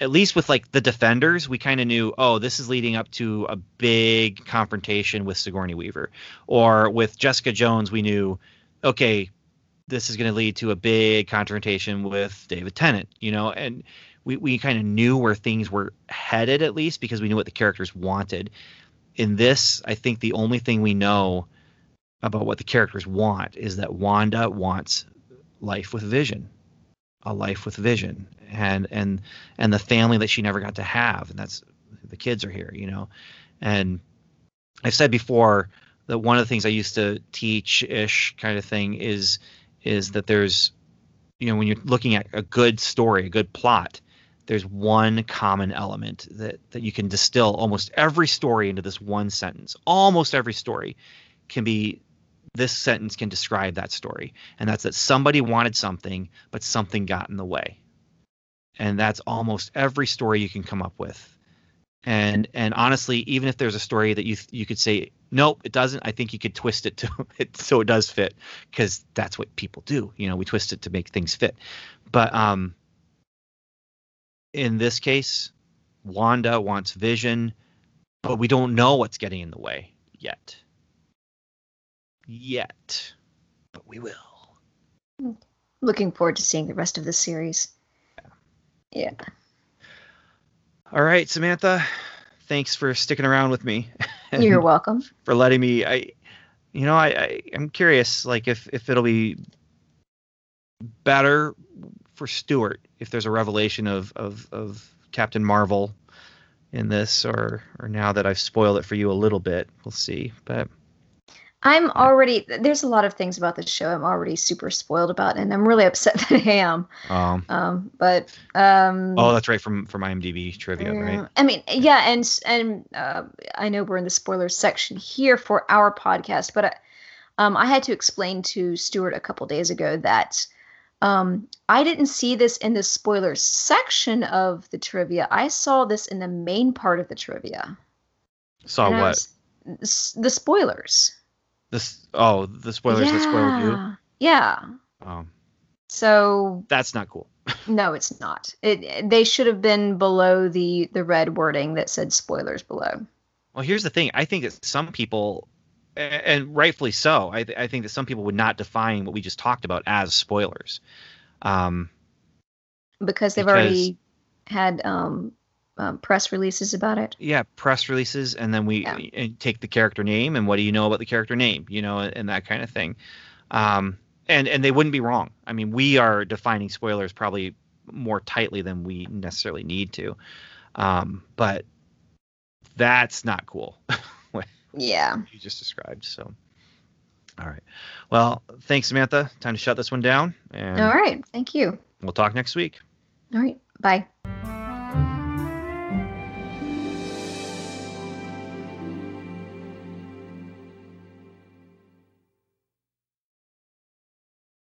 At least with like the Defenders, we kind of knew, oh, this is leading up to a big confrontation with Sigourney Weaver. Or with Jessica Jones, we knew, okay, this is going to lead to a big confrontation with David Tennant, you know, and we, we kind of knew where things were headed at least because we knew what the characters wanted. In this, I think the only thing we know about what the characters want is that Wanda wants life with vision, a life with vision, and and and the family that she never got to have, and that's the kids are here, you know, and I've said before that one of the things I used to teach ish kind of thing is is that there's you know when you're looking at a good story, a good plot, there's one common element that that you can distill almost every story into this one sentence. Almost every story can be this sentence can describe that story. And that's that somebody wanted something but something got in the way. And that's almost every story you can come up with. And and honestly even if there's a story that you you could say nope it doesn't i think you could twist it to it so it does fit because that's what people do. You know we twist it to make things fit. But um in this case wanda wants vision but we don't know what's getting in the way yet yet, but we will. Looking forward to seeing the rest of the series. Yeah. All right, Samantha. Thanks for sticking around with me. You're welcome. For letting me. I, you know, I, I I'm curious, like if if it'll be better for Stuart if there's a revelation of of of Captain Marvel in this, or or now that I've spoiled it for you a little bit, we'll see. But I'm already there's a lot of things about this show I'm already super spoiled about, and I'm really upset that I am. Um, um but um. Oh, that's right from from IMDb trivia, right? I mean, yeah, and and uh, I know we're in the spoilers section here for our podcast, but I, um, I had to explain to Stuart a couple days ago that um, I didn't see this in the spoilers section of the trivia. I saw this in the main part of the trivia. Saw what? Was, the spoilers. This oh the spoilers yeah. that spoiled you. Yeah. Um. So that's not cool. no, it's not. It they should have been below the the red wording that said spoilers below. Well, here's the thing. I think that some people, and rightfully so, I, th- I think that some people would not define what we just talked about as spoilers. Um, because they've because, already had um, um, press releases about it. Yeah, press releases, and then we yeah. take the character name and what do you know about the character name, you know, and that kind of thing. Um, and and they wouldn't be wrong. I mean, we are defining spoilers probably more tightly than we necessarily need to, um, but that's not cool. yeah, you just described. So, all right. Well, thanks, Samantha. Time to shut this one down. And all right. Thank you. We'll talk next week. All right. Bye.